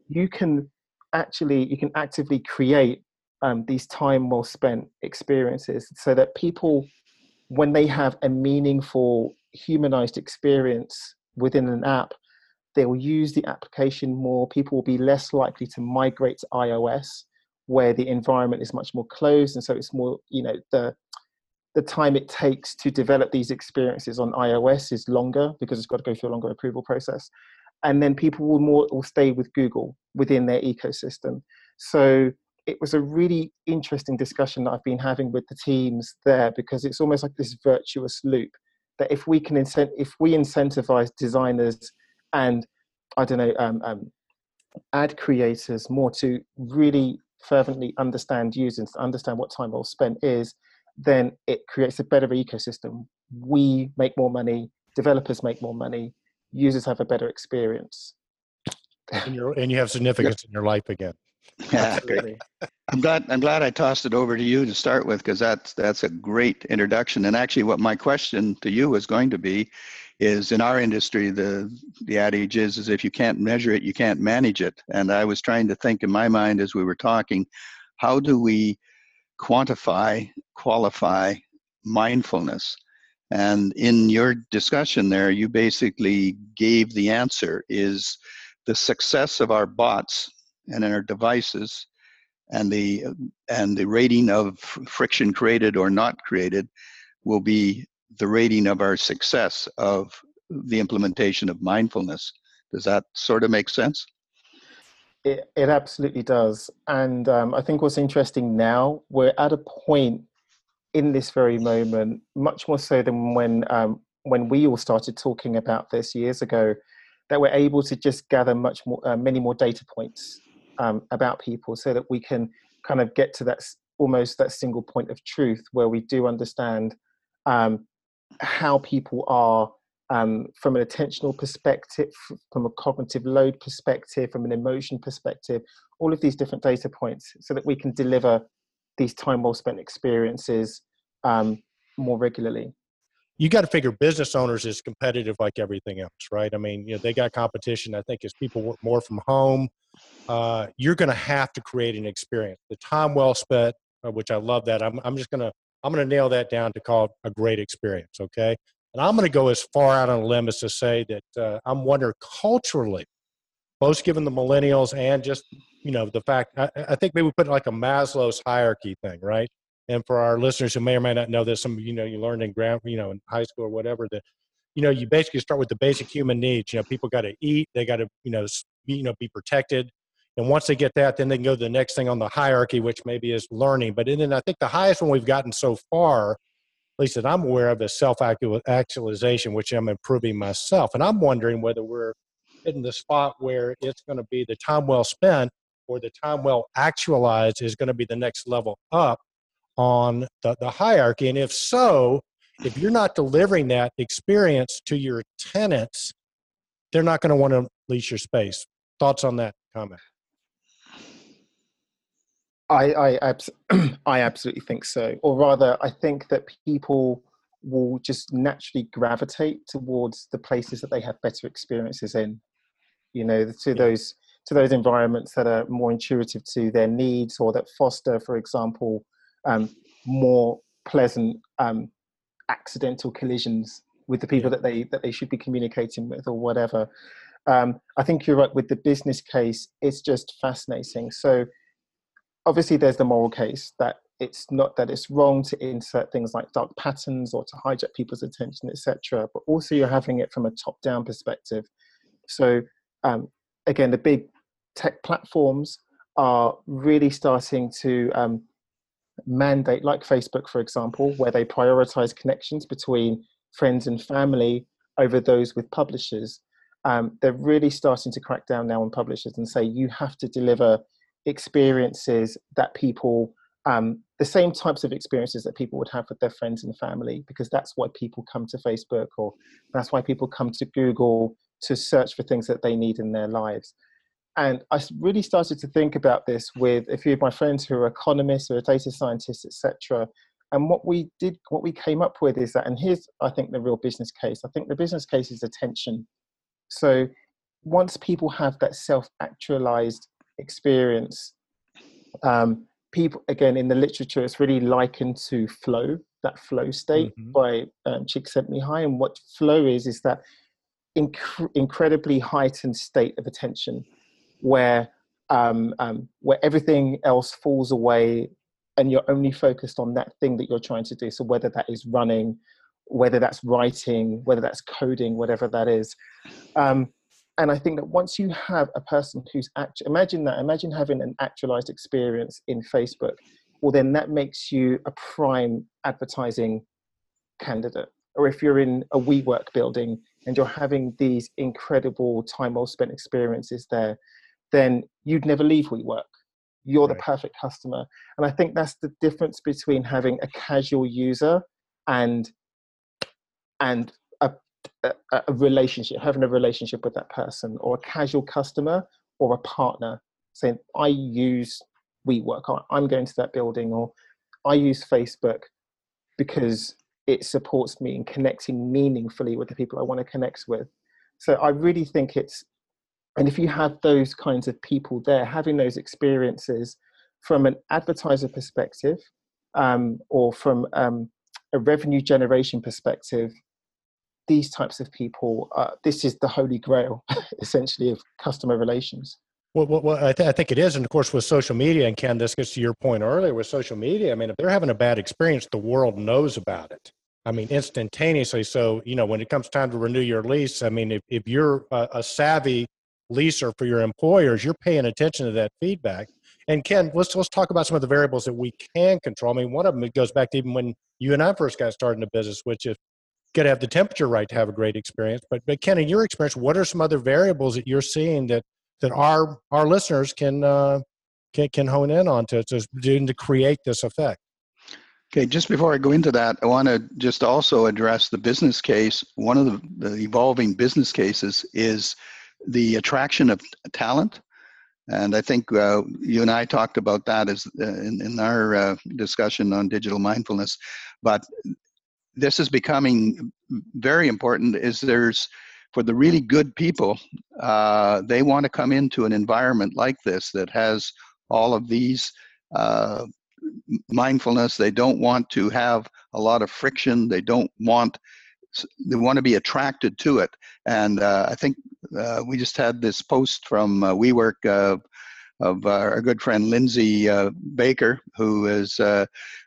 you can actually you can actively create um, these time well spent experiences so that people when they have a meaningful humanized experience within an app, they will use the application more. People will be less likely to migrate to iOS, where the environment is much more closed, and so it's more, you know, the the time it takes to develop these experiences on iOS is longer because it's got to go through a longer approval process. And then people will more will stay with Google within their ecosystem. So it was a really interesting discussion that I've been having with the teams there because it's almost like this virtuous loop that if we can incent if we incentivize designers and I don't know um, um, ad creators more to really fervently understand users, understand what time well spent is, then it creates a better ecosystem. We make more money, developers make more money, users have a better experience. And, and you have significance in your life again. Yeah, great. I'm glad. I'm glad I tossed it over to you to start with because that's that's a great introduction. And actually, what my question to you was going to be is in our industry the the adage is is if you can't measure it, you can't manage it. And I was trying to think in my mind as we were talking, how do we quantify, qualify mindfulness? And in your discussion there, you basically gave the answer is the success of our bots and in our devices and the and the rating of friction created or not created will be the rating of our success of the implementation of mindfulness. Does that sort of make sense? It, it absolutely does. And um, i think what's interesting now we're at a point in this very moment much more so than when um, when we all started talking about this years ago that we're able to just gather much more uh, many more data points um, about people so that we can kind of get to that almost that single point of truth where we do understand um, how people are um, from an attentional perspective, from a cognitive load perspective, from an emotion perspective, all of these different data points so that we can deliver these time well spent experiences um, more regularly you got to figure business owners is competitive like everything else, right? I mean, you know, they got competition. I think as people work more from home, uh, you're going to have to create an experience. The time well spent, uh, which I love that. I'm, I'm just going to I'm going to nail that down to call it a great experience. Okay, and I'm going to go as far out on a limb as to say that uh, I'm wondering culturally, both given the millennials and just you know the fact I, I think maybe we put like a Maslow's hierarchy thing, right? And for our listeners who may or may not know this, some you know you learned in grant, you know, in high school or whatever that you know you basically start with the basic human needs. You know, people got to eat, they got to you know you know be protected, and once they get that, then they can go to the next thing on the hierarchy, which maybe is learning. But then I think the highest one we've gotten so far, at least that I'm aware of, is self actualization, which I'm improving myself. And I'm wondering whether we're hitting the spot where it's going to be the time well spent or the time well actualized is going to be the next level up on the, the hierarchy. And if so, if you're not delivering that experience to your tenants, they're not going to want to lease your space. Thoughts on that comment? I I, abs- I absolutely think so. Or rather, I think that people will just naturally gravitate towards the places that they have better experiences in. You know, to those to those environments that are more intuitive to their needs, or that foster, for example, um, more pleasant um, accidental collisions with the people yeah. that they that they should be communicating with, or whatever. Um, I think you're right with the business case. It's just fascinating. So obviously there's the moral case that it's not that it's wrong to insert things like dark patterns or to hijack people's attention etc but also you're having it from a top down perspective so um, again the big tech platforms are really starting to um, mandate like facebook for example where they prioritize connections between friends and family over those with publishers um, they're really starting to crack down now on publishers and say you have to deliver experiences that people um, the same types of experiences that people would have with their friends and family because that's why people come to facebook or that's why people come to google to search for things that they need in their lives. And i really started to think about this with a few of my friends who are economists or data scientists etc and what we did what we came up with is that and here's i think the real business case. I think the business case is attention so once people have that self actualized experience. Um, people, again, in the literature, it's really likened to flow, that flow state mm-hmm. by um, Csikszentmihalyi. And what flow is, is that inc- incredibly heightened state of attention where um, um, where everything else falls away and you're only focused on that thing that you're trying to do. So whether that is running, whether that's writing, whether that's coding, whatever that is. Um, and I think that once you have a person who's act, imagine that, imagine having an actualized experience in Facebook. Well, then that makes you a prime advertising candidate. Or if you're in a WeWork building and you're having these incredible time well spent experiences there, then you'd never leave WeWork. You're right. the perfect customer. And I think that's the difference between having a casual user and and a, a, a relationship, having a relationship with that person, or a casual customer or a partner saying, I use WeWork, I'm going to that building, or I use Facebook because it supports me in connecting meaningfully with the people I want to connect with. So I really think it's, and if you have those kinds of people there, having those experiences from an advertiser perspective um, or from um, a revenue generation perspective, these types of people, uh, this is the holy grail, essentially, of customer relations. Well, well, well I, th- I, think it is, and of course, with social media, and Ken, this gets to your point earlier. With social media, I mean, if they're having a bad experience, the world knows about it. I mean, instantaneously. So, you know, when it comes time to renew your lease, I mean, if, if you're a, a savvy leaser for your employers, you're paying attention to that feedback. And Ken, let's let's talk about some of the variables that we can control. I mean, one of them it goes back to even when you and I first got started in the business, which is got to have the temperature right to have a great experience. But but Ken, in your experience, what are some other variables that you're seeing that that our our listeners can uh, can can hone in on to to, to create this effect? Okay, just before I go into that, I want to just also address the business case. One of the, the evolving business cases is the attraction of talent. And I think uh, you and I talked about that as uh, in, in our uh, discussion on digital mindfulness. But this is becoming very important. Is there's for the really good people, uh, they want to come into an environment like this that has all of these uh, mindfulness. They don't want to have a lot of friction. They don't want they want to be attracted to it. And uh, I think uh, we just had this post from uh, WeWork of our good friend Lindsay uh, Baker, who is uh,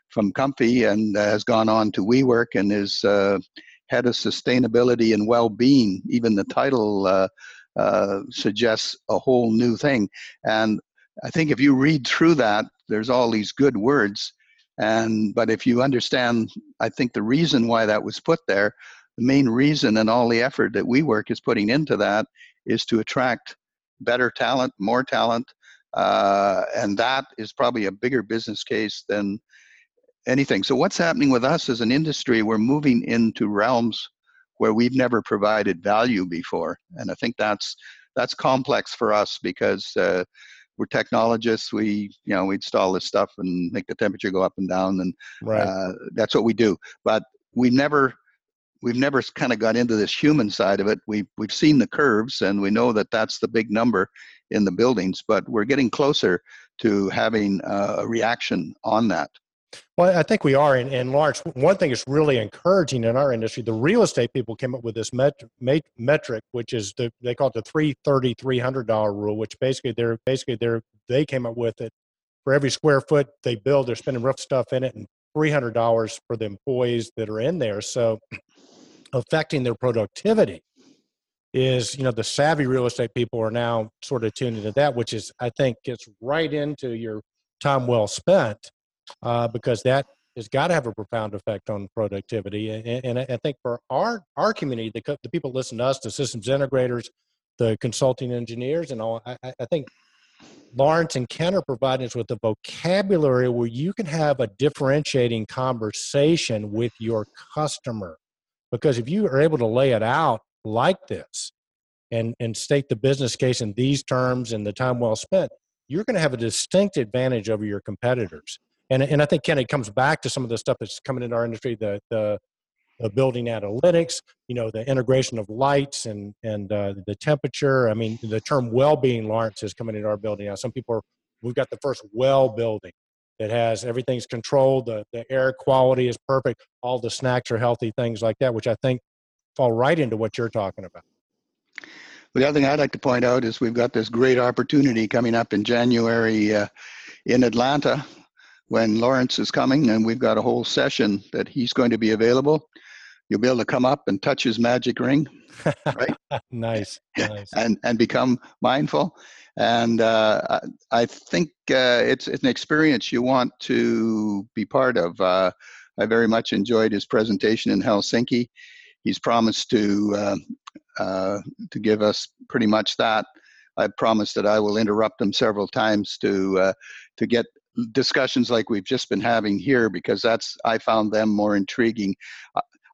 from Comfy and uh, has gone on to WeWork and is uh, head of sustainability and well-being. Even the title uh, suggests a whole new thing. And I think if you read through that, there's all these good words. And but if you understand, I think the reason why that was put there, the main reason and all the effort that WeWork is putting into that is to attract better talent, more talent, uh, and that is probably a bigger business case than anything. So what's happening with us as an industry? We're moving into realms where we've never provided value before, and I think that's that's complex for us because uh, we're technologists. We, you know, we install this stuff and make the temperature go up and down, and right. uh, that's what we do. But we never, we've never kind of got into this human side of it. We we've seen the curves, and we know that that's the big number in the buildings. But we're getting closer to having a reaction on that. Well, I think we are. And, and Lawrence, one thing that's really encouraging in our industry, the real estate people came up with this met, met, metric, which is the, they call it the 330 $300 rule, which basically they're basically they're, they came up with it for every square foot they build, they're spending rough stuff in it and $300 for the employees that are in there. So affecting their productivity is, you know, the savvy real estate people are now sort of tuned into that, which is, I think gets right into your time well spent uh, because that has got to have a profound effect on productivity. And, and I think for our our community, the, the people listen to us, the systems integrators, the consulting engineers, and all, I, I think Lawrence and Ken are providing us with a vocabulary where you can have a differentiating conversation with your customer. Because if you are able to lay it out like this and, and state the business case in these terms and the time well spent, you're going to have a distinct advantage over your competitors and and I think Ken, it comes back to some of the stuff that's coming in our industry, the the, the building analytics, you know, the integration of lights and and uh, the temperature. I mean, the term well-being, Lawrence, is coming into our building now. Some people are, we've got the first well building that has everything's controlled, the the air quality is perfect, all the snacks are healthy, things like that, which I think fall right into what you're talking about. the other thing I'd like to point out is we've got this great opportunity coming up in January uh, in Atlanta when Lawrence is coming and we've got a whole session that he's going to be available, you'll be able to come up and touch his magic ring, right? nice, nice. and and become mindful. And uh, I think uh, it's, it's an experience you want to be part of. Uh, I very much enjoyed his presentation in Helsinki. He's promised to uh, uh, to give us pretty much that. I promised that I will interrupt him several times to uh, to get discussions like we've just been having here because that's I found them more intriguing.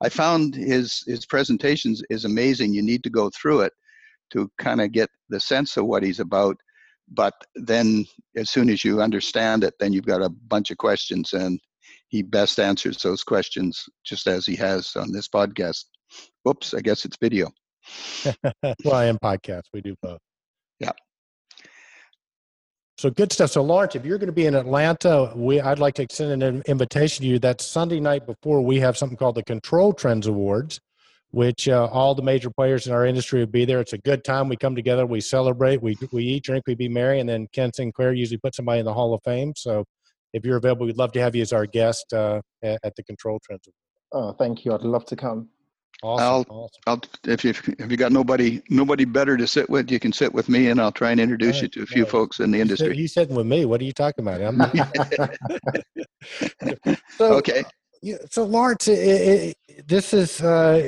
I found his his presentations is amazing. You need to go through it to kind of get the sense of what he's about. But then, as soon as you understand it, then you've got a bunch of questions, and he best answers those questions just as he has on this podcast. Whoops, I guess it's video. well, I am podcast. We do both. So good stuff. So Lawrence, if you're going to be in Atlanta, we I'd like to extend an invitation to you. That Sunday night before we have something called the Control Trends Awards, which uh, all the major players in our industry will be there. It's a good time. We come together, we celebrate, we we eat, drink, we be merry, and then Ken Sinclair usually puts somebody in the Hall of Fame. So if you're available, we'd love to have you as our guest uh, at, the Control Trends. Oh, thank you. I'd love to come. Awesome. I'll, awesome. I'll if you if you got nobody nobody better to sit with, you can sit with me, and I'll try and introduce Right, you to a few right. folks in the industry. He's sitting with me. What are you talking about? I'm so, Okay. So Lawrence, it, it, this is uh,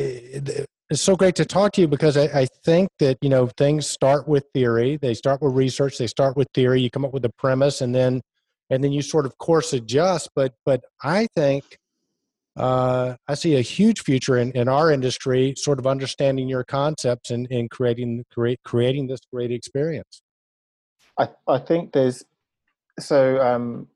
it's so great to talk to you because I, I think that you know things start with theory. They start with research. They start with theory. You come up with a premise, and then and then you sort of course adjust. But but I think uh, I see a huge future in, in our industry, sort of understanding your concepts and, and creating create creating this great experience. I, I think there's so um,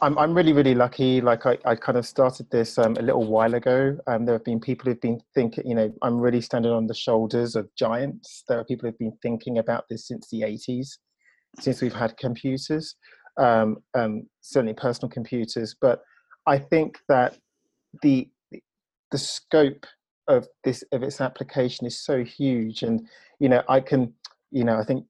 I'm I'm really really lucky. Like I, I kind of started this um, a little while ago. Um, there have been people who've been thinking. You know, I'm really standing on the shoulders of giants. There are people who've been thinking about this since the 80s, since we've had computers, um, um, certainly personal computers. But I think that the the scope of this of its application is so huge, and you know I can you know I think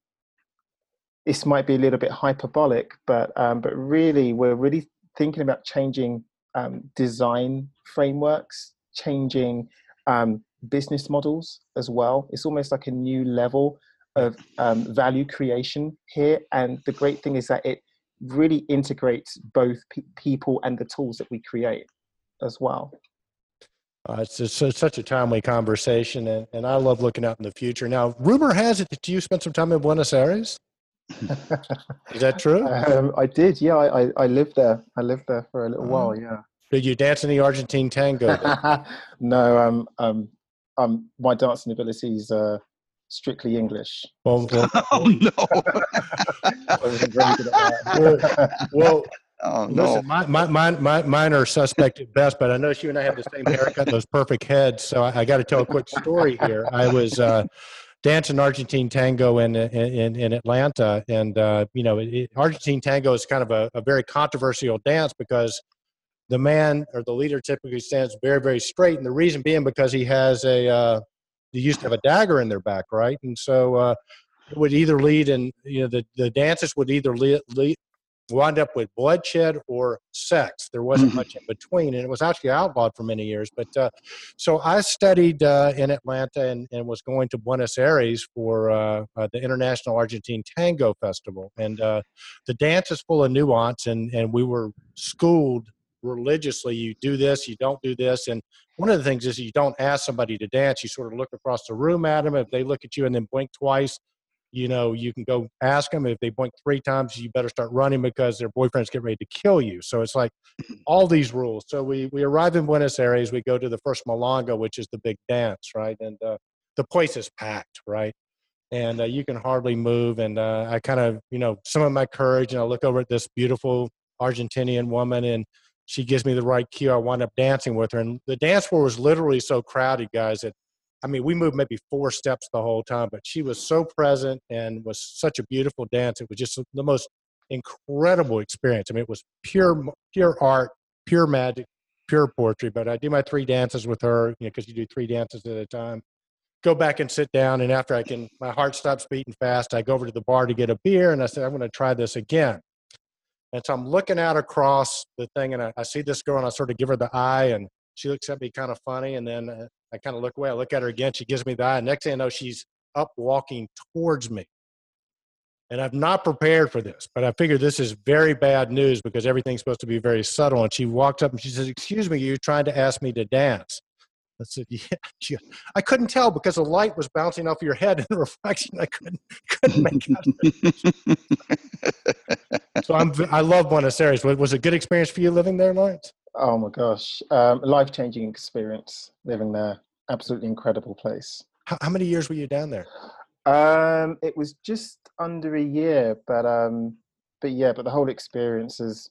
this might be a little bit hyperbolic, but um, but really, we're really thinking about changing um, design frameworks, changing um, business models as well. It's almost like a new level of um, value creation here, and the great thing is that it really integrates both pe- people and the tools that we create as well. Uh, it's just so, such a timely conversation, and, and I love looking out in the future. Now, rumor has it that you spent some time in Buenos Aires. Is that true? Um, I did, yeah. I, I, I lived there. I lived there for a little Oh. while, yeah. Did you dance in the Argentine tango? no, um, um, um, my dancing abilities is uh, strictly English. well, well, Oh no! I wasn't very good at that. well, oh no! listen, my, my, my, mine are suspect at best, but I noticed you and I have the same haircut, those perfect heads. So I, I got to tell a quick story here. I was uh, dancing Argentine tango in in, in Atlanta, and uh, you know, it- Argentine tango is kind of a, a very controversial dance because the man or the leader typically stands very very straight, and the reason being because he has a uh, they used to have a dagger in their back, right? And so uh, it would either lead, and you know, the the dances would either lead, lead wound up with bloodshed or sex. There wasn't Mhm. much in between, and it was actually outlawed for many years. But uh, so I studied uh, in Atlanta and, and was going to Buenos Aires for uh, uh, the International Argentine Tango Festival, and uh, the dance is full of nuance, and and we were schooled religiously. You do this, you don't do this, and one of the things is you don't ask somebody to dance. You sort of look across the room at them. If they look at you and then blink twice, you know, you can go ask them. If they blink three times, you better start running because their boyfriends get ready to kill you. So it's like all these rules. So we we arrive in Buenos Aires. We go to the first milonga, which is the big dance, right? And uh, the place is packed, right? And uh, you can hardly move. And uh, I kind of, you know, some of my courage, and I look over at this beautiful Argentinian woman, and she gives me the right cue. I wind up dancing with her, and the dance floor was literally so crowded, guys, that I mean, we moved maybe four steps the whole time, but she was so present and was such a beautiful dance. It was just the most incredible experience. I mean, it was pure, pure art, pure magic, pure poetry. But I do my three dances with her, you know, because you do three dances at a time. Go back and sit down, and after I can, my heart stops beating fast. I go over to the bar to get a beer, and I said, I'm going to try this again. And so I'm looking out across the thing, and I, I see this girl, and I sort of give her the eye, and she looks at me kind of funny, and then uh, I kind of look away. I look at her again. She gives me the eye. Next thing I know, she's up walking towards me. And I'm not prepared for this, but I figured this is very bad news because everything's supposed to be very subtle. And she walked up and she says, Excuse me, you're trying to ask me to dance. I said, "Yeah." She, I couldn't tell because the light was bouncing off your head in the reflection. I couldn't couldn't make out. so I'm I love Buenos Aires. Was, was it a good experience for you living there, Lawrence? Oh my gosh, um, life changing experience living there. Absolutely incredible place. How, how many years were you down there? Um, it was just under a year, but um, but yeah, but the whole experience has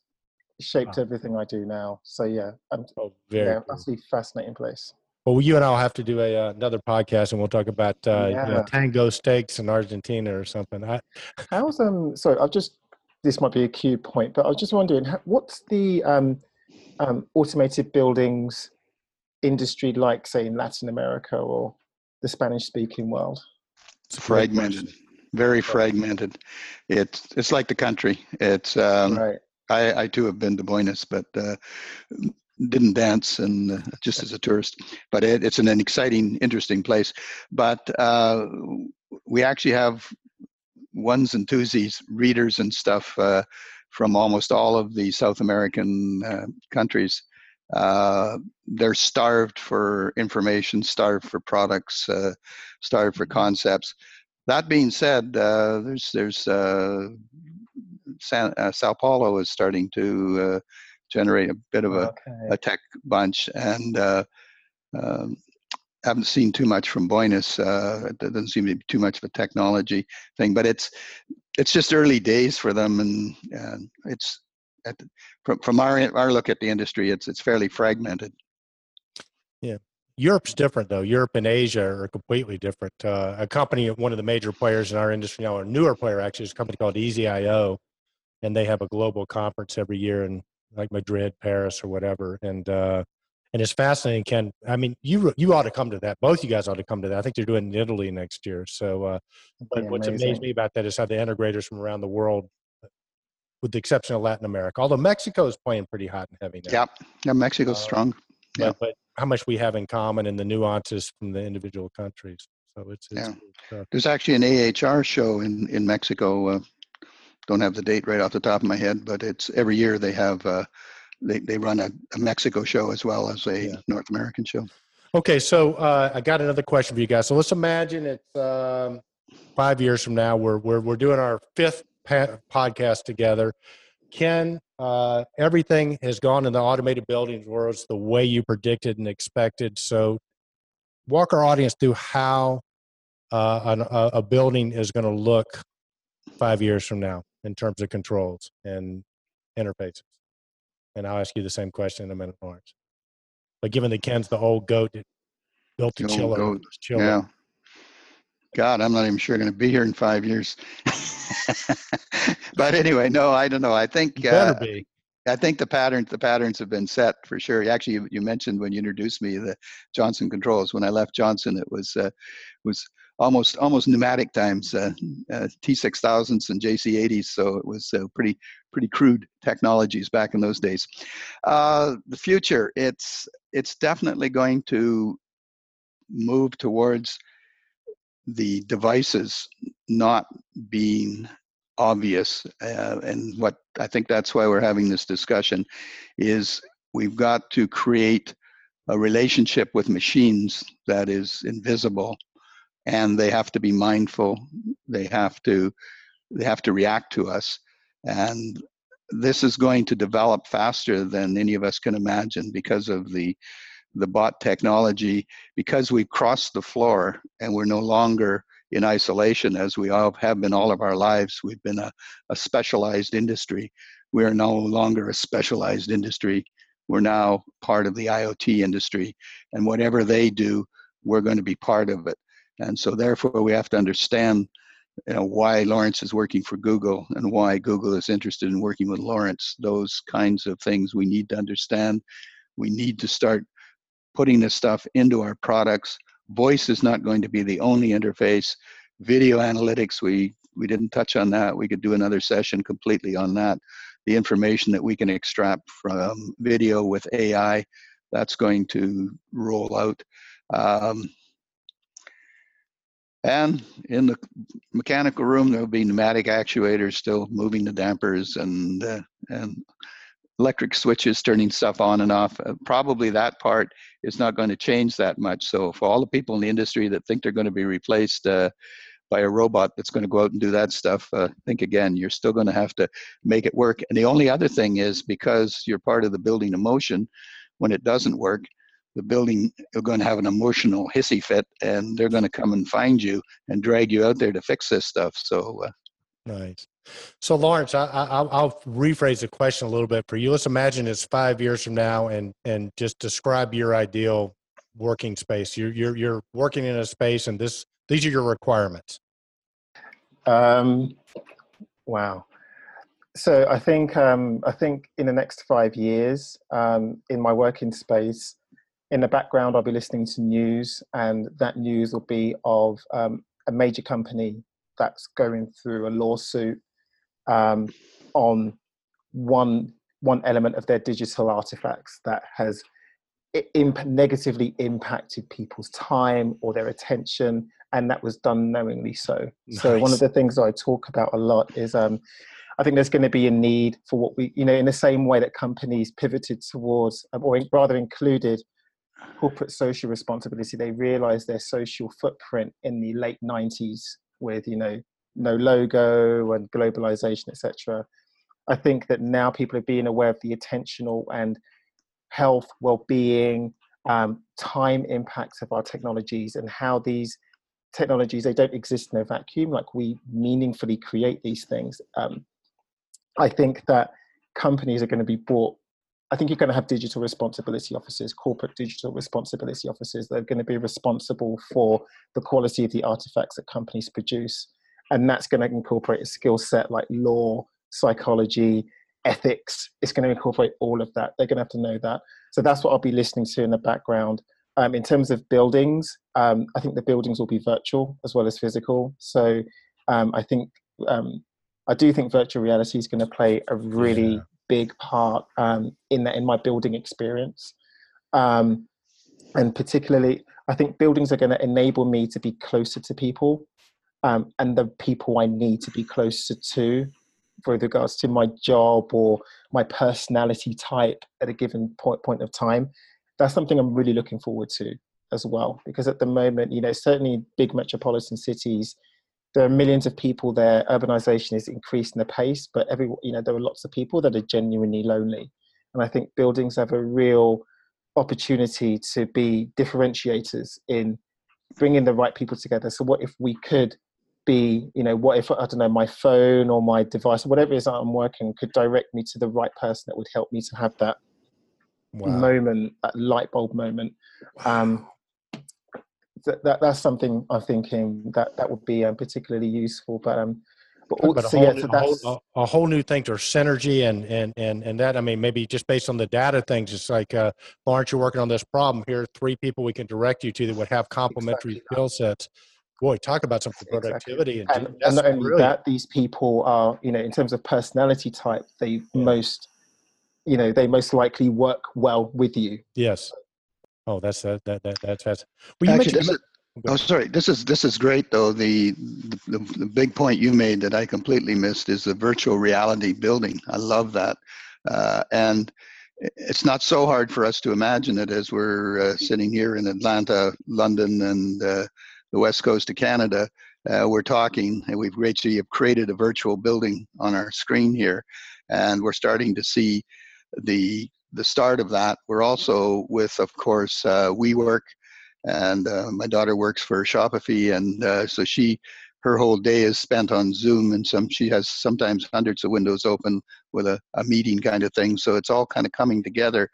shaped Wow. everything I do now. So yeah, I'm Oh, very. yeah, cool. absolutely fascinating place. Well, you and I'll have to do a uh, another podcast, and we'll talk about uh, you know, tango steaks in Argentina or something. I, How's um? Sorry, I've just this might be a cue point, but I was just wondering, what's the um, um, automated buildings industry like, say, in Latin America or the Spanish-speaking world? it's fragmented, very fragmented. It's it's like the country. It's um, right. I, I too have been to Buenos, but uh, didn't dance and uh, just as a tourist. But it, it's an, an exciting, interesting place. But uh, we actually have ones and twosies, readers and stuff uh, from almost all of the South American uh, countries. Uh, they're starved for information, starved for products, uh, starved for concepts. That being said, uh, there's there's uh, San, uh, Sao Paulo is starting to uh, generate a bit of a, okay. a tech bunch, and uh, um, haven't seen too much from Buenos. Uh, it doesn't seem to be too much of a technology thing, but it's it's just early days for them, and, it's from from our our look at the industry, it's it's fairly fragmented. Yeah, Europe's different though. Europe and Asia are completely different. Uh, a company, one of the major players in our industry now, a newer player actually, is a company called EasyIO, and they have a global conference every year in like Madrid, Paris, or whatever. And uh, and it's fascinating. Ken, I mean, you you ought to come to that. Both you guys ought to come to that. I think they're doing it in Italy next year. So, uh, but Yeah, what's amazed amazing. me about that is how the integrators from around the world, with the exception of Latin America, although Mexico is playing pretty hot and heavy now. Yeah, yeah, Mexico's Uh, strong. Yeah. but how much we have in common and the nuances from the individual countries. So it's, it's Yeah. There's actually an AHR show in in Mexico. Uh, don't have the date right off the top of my head, but it's every year they have uh, they they run a, a Mexico show as well as a Yeah. North American show. Okay, so uh, I got another question for you guys. So let's imagine it's um, five years from now. We're we're we're doing our fifth pa- podcast together. Ken, uh, everything has gone in the automated buildings world the way you predicted and expected. So walk our audience through how uh, an, a, a building is going to look five years from now in terms of controls and interfaces. And I'll ask you the same question in a minute, Lawrence. But given that Ken's the old goat that built the The chiller, chiller Yeah. God, I'm not even sure I'm going to be here in five years. but anyway, no, I don't know. I think you better uh, be. I think the patterns the patterns have been set for sure. Actually, you, you mentioned when you introduced me the Johnson controls. When I left Johnson, it was uh, was almost almost pneumatic times, uh, uh, T6000s and JC80s. So it was uh, pretty pretty crude technologies back in those days. Uh, the future, it's it's definitely going to move towards the devices not being obvious uh, and what i think that's why we're having this discussion is we've got to create a relationship with machines that is invisible and they have to be mindful they have to they have to react to us and this is going to develop faster than any of us can imagine because of the the bot technology because we've crossed the floor and we're no longer in isolation as we all have been all of our lives. We've been a, a specialized industry. We are no longer a specialized industry. We're now part of the IoT industry. And whatever they do, we're going to be part of it. And so therefore we have to understand you know why Lawrence is working for Google and why Google is interested in working with Lawrence. Those kinds of things we need to understand. We need to start putting this stuff into our products. Voice is not going to be the only interface. Video analytics, we we didn't touch on that. We could do another session completely on that. the information that we can extract from video with AI. That's going to roll out. Um, and in the mechanical room, there'll be pneumatic actuators still moving the dampers and uh, and electric switches turning stuff on and off. Uh, probably that part is not going to change that much. So for all the people in the industry that think they're going to be replaced uh, by a robot that's going to go out and do that stuff, uh, think again. You're still going to have to make it work. And the only other thing is because you're part of the building emotion, when it doesn't work, the building are going to have an emotional hissy fit, and they're going to come and find you and drag you out there to fix this stuff. So. Uh, nice. So, Lawrence, I, will rephrase the question a little bit for you. Let's imagine it's five years from now, and and just describe your ideal working space. You're you're you're working in a space, and this these are your requirements. Um, wow. So I think um, I think in the next five years, um, in my working space, in the background, I'll be listening to news, and that news will be of um, a major company that's going through a lawsuit um, on one one element of their digital artifacts that has imp- negatively impacted people's time or their attention, and that was done knowingly so. Nice. So one of the things I talk about a lot is. Um, I think there's going to be a need for what we, you know, in the same way that companies pivoted towards, or rather included corporate social responsibility, they realized their social footprint in the late 90s with, you know, no logo and globalization, etc. I think that now people are being aware of the attentional and health, well-being, um, time impacts of our technologies and how these technologies they don't exist in a vacuum. Like we meaningfully create these things. Um, I think that companies are going to be brought I think you're going to have digital responsibility officers, corporate digital responsibility officers that are going to be responsible for the quality of the artifacts that companies produce. And that's going to incorporate a skill set like law, psychology, ethics. It's going to incorporate all of that. They're going to have to know that. So that's what I'll be listening to in the background. Um, in terms of buildings, um, I think the buildings will be virtual as well as physical. So um, I think um, I do think virtual reality is going to play a really yeah big part um, in that in my building experience. Um, and particularly, I think buildings are going to enable me to be closer to people um, and the people I need to be closer to with regards to my job or my personality type at a given point, point of time. That's something I'm really looking forward to as well. Because at the moment, you know, certainly big metropolitan cities, there are millions of people there. Urbanization is increasing the pace, but every you know there are lots of people that are genuinely lonely, and I think buildings have a real opportunity to be differentiators in bringing the right people together. So what if we could be, you know, what if I don't know my phone or my device, or whatever it is that I'm working, could direct me to the right person that would help me to have that wow. moment, that light bulb moment. Um, that, that that's something I'm thinking that that would be um, particularly useful. But um, but, but a, whole, yeah, so a, whole, a, whole, new thing. to synergy and and and and that. I mean, maybe just based on the data things, it's like, uh, Lawrence, you're working on this problem. Here are three people we can direct you to that would have complementary exactly. skill sets. Boy, talk about some productivity exactly. and, and, and not only brilliant. that, these people are, you know, in terms of personality type, they yeah. most, you know, they most likely work well with you. Yes. Oh, that's that that, that that's that's. Well, you Actually, mentioned. Is, oh, sorry. This is this is great though. The, the the big point you made that I completely missed is the virtual reality building. I love that, uh, and it's not so hard for us to imagine it as we're uh, sitting here in Atlanta, London, and uh, the west coast of Canada. Uh, we're talking, and we've actually have created a virtual building on our screen here, and we're starting to see the the start of that. We're also with, of course, uh, WeWork, and uh, my daughter works for Shopify, and uh, so she, her whole day is spent on Zoom, and some she has sometimes hundreds of windows open with a, a meeting kind of thing. So it's all kind of coming together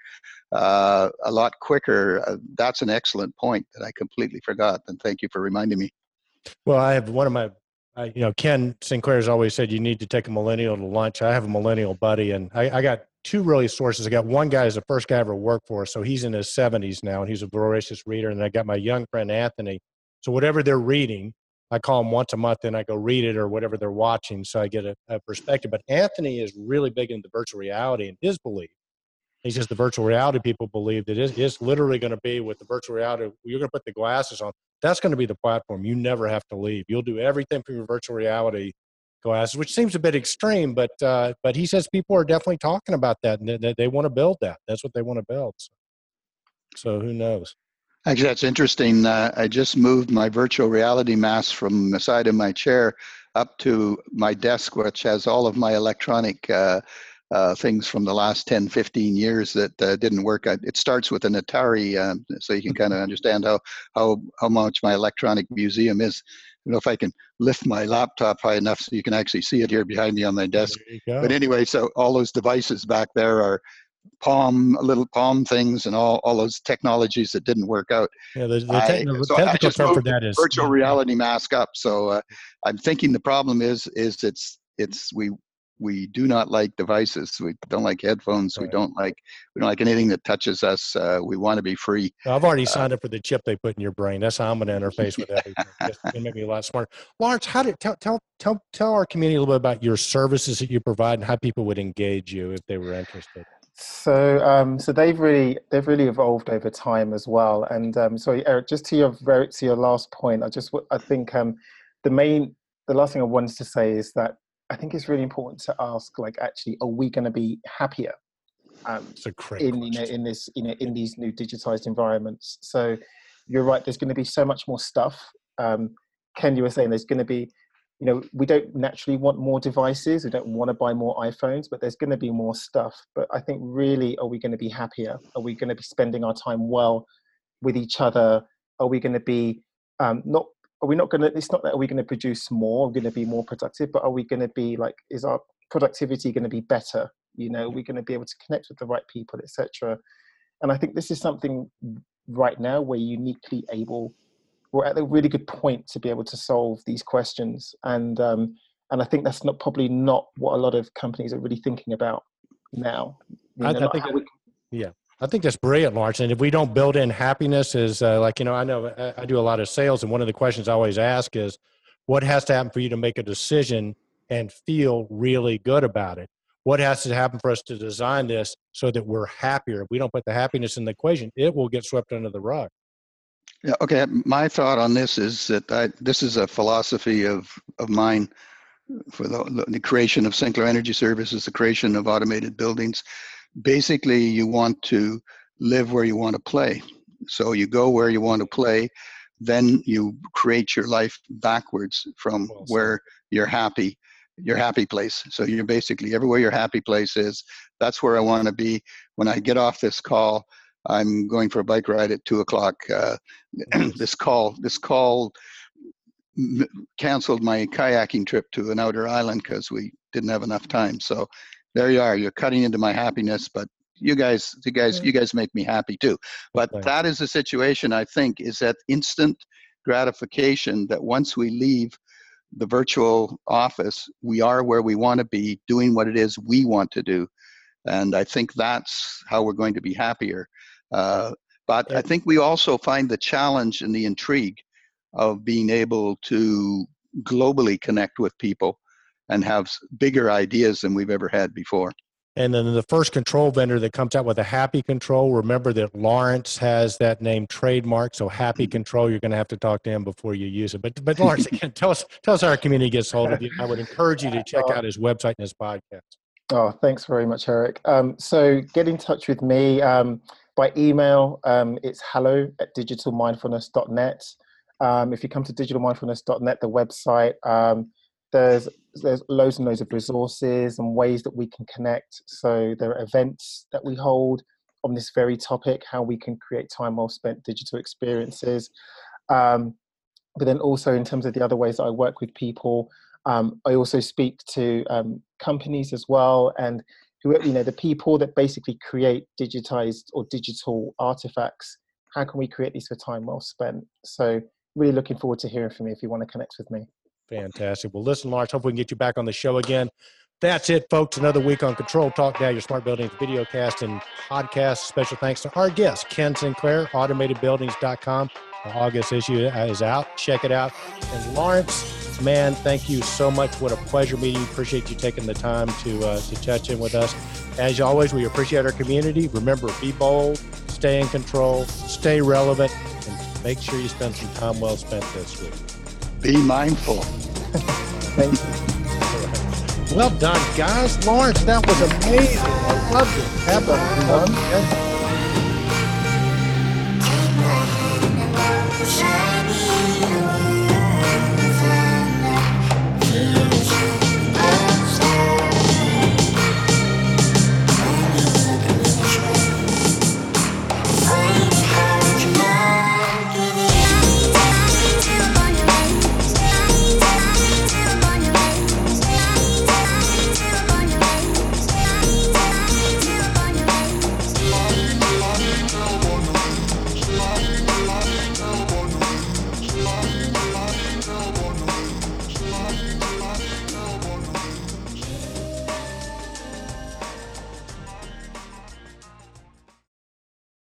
uh, a lot quicker. Uh, that's an excellent point that I completely forgot, and thank you for reminding me. Well, I have one of my I, you know, Ken Sinclair has always said you need to take a millennial to lunch. I have a millennial buddy, and I, I got two really sources. I got one guy is the first guy I ever worked for, so he's in his 70s now, and he's a voracious reader. And I got my young friend Anthony. So whatever they're reading, I call them once a month and I go read it or whatever they're watching. So I get a, a perspective. But Anthony is really big into virtual reality and his belief. He says the virtual reality people believe that it's, it's literally going to be with the virtual reality. You're going to put the glasses on. That's going to be the platform. You never have to leave. You'll do everything from your virtual reality glasses, which seems a bit extreme, but uh, but he says people are definitely talking about that and they, they want to build that. That's what they want to build. So, so who knows? Actually, that's interesting. Uh, I just moved my virtual reality mask from the side of my chair up to my desk, which has all of my electronic uh, uh, things from the last 10, 15 years that uh, didn't work. I, it starts with an Atari, um, so you can kind of understand how, how, how much my electronic museum is. You know, if I can lift my laptop high enough so you can actually see it here behind me on my desk. But anyway, so all those devices back there are palm little palm things and all, all those technologies that didn't work out. Yeah the, the technical, I, so technical term for that is virtual reality mask up. So uh, i'm thinking the problem is is it's it's we we do not like devices we don't like headphones right. we don't like we don't like anything that touches us uh, we want to be free i've already uh, signed up for the chip they put in your brain that's how i'm going to interface with everything it's going to make me a lot smarter lawrence how did tell, tell tell tell our community a little bit about your services that you provide and how people would engage you if they were interested so, um, so they've really they've really evolved over time as well. And um, sorry, Eric, just to your very to your last point, I just I think um, the main the last thing I wanted to say is that I think it's really important to ask, like, actually, are we going to be happier? Um, in you know, in this you know in these new digitized environments. So, you're right. There's going to be so much more stuff. Um, Ken, you were saying there's going to be you know we don't naturally want more devices we don't want to buy more iphones but there's going to be more stuff but i think really are we going to be happier are we going to be spending our time well with each other are we going to be um, not are we not going to it's not that are we going to produce more going to be more productive but are we going to be like is our productivity going to be better? You know are we going to be able to connect with the right people etc and i think this is something right now we're uniquely able we're at a really good point to be able to solve these questions. And um, and I think that's not probably not what a lot of companies are really thinking about now. You know, I, I think, we, yeah, I think that's brilliant, Lawrence. And if we don't build in happiness, is uh, like you know, I know I, I do a lot of sales, and one of the questions I always ask is, what has to happen for you to make a decision and feel really good about it? What has to happen for us to design this so that we're happier? If we don't put the happiness in the equation, it will get swept under the rug. Yeah, okay. My thought on this is that I, this is a philosophy of, of mine for the, the creation of Sinclair Energy Services, the creation of automated buildings. Basically, you want to live where you want to play. So you go where you want to play, then you create your life backwards from well, where you're happy, your happy place. So you're basically everywhere your happy place is, that's where I want to be. When I get off this call, I'm going for a bike ride at two o'clock. Uh, this call, this call canceled my kayaking trip to an outer island because we didn't have enough time. So there you are. You're cutting into my happiness, but you guys, you guys, you guys make me happy too. But okay. that is the situation. I think is that instant gratification that once we leave the virtual office, we are where we want to be, doing what it is we want to do. And I think that's how we're going to be happier. Uh, but I think we also find the challenge and the intrigue of being able to globally connect with people and have bigger ideas than we've ever had before. And then the first control vendor that comes out with a happy control, remember that Lawrence has that name trademark. So happy mm-hmm. control, you're going to have to talk to him before you use it. But but Lawrence, again, tell us tell us how our community gets hold of you. I would encourage you to check out his website and his podcast. Oh, thanks very much, Eric. Um, so get in touch with me. Um, by email, um, it's hello at digitalmindfulness.net. Um, if you come to digitalmindfulness.net, the website, um, there's there's loads and loads of resources and ways that we can connect. So there are events that we hold on this very topic, how we can create time well spent digital experiences. Um, but then also in terms of the other ways that I work with people, um, I also speak to um, companies as well, and who you know the people that basically create digitized or digital artifacts how can we create these for time well spent so really looking forward to hearing from you if you want to connect with me fantastic well listen lars hope we can get you back on the show again that's it folks another week on control talk now your smart buildings video cast and podcast special thanks to our guest ken sinclair automatedbuildings.com The August issue is out. Check it out. And Lawrence, man, thank you so much. What a pleasure meeting. you. Appreciate you taking the time to uh, to touch in with us. As always, we appreciate our community. Remember, be bold, stay in control, stay relevant, and make sure you spend some time well spent this week. Be mindful. Thank you. Well done, guys. Lawrence, that was amazing. I loved it. Have a Everyone. yeah.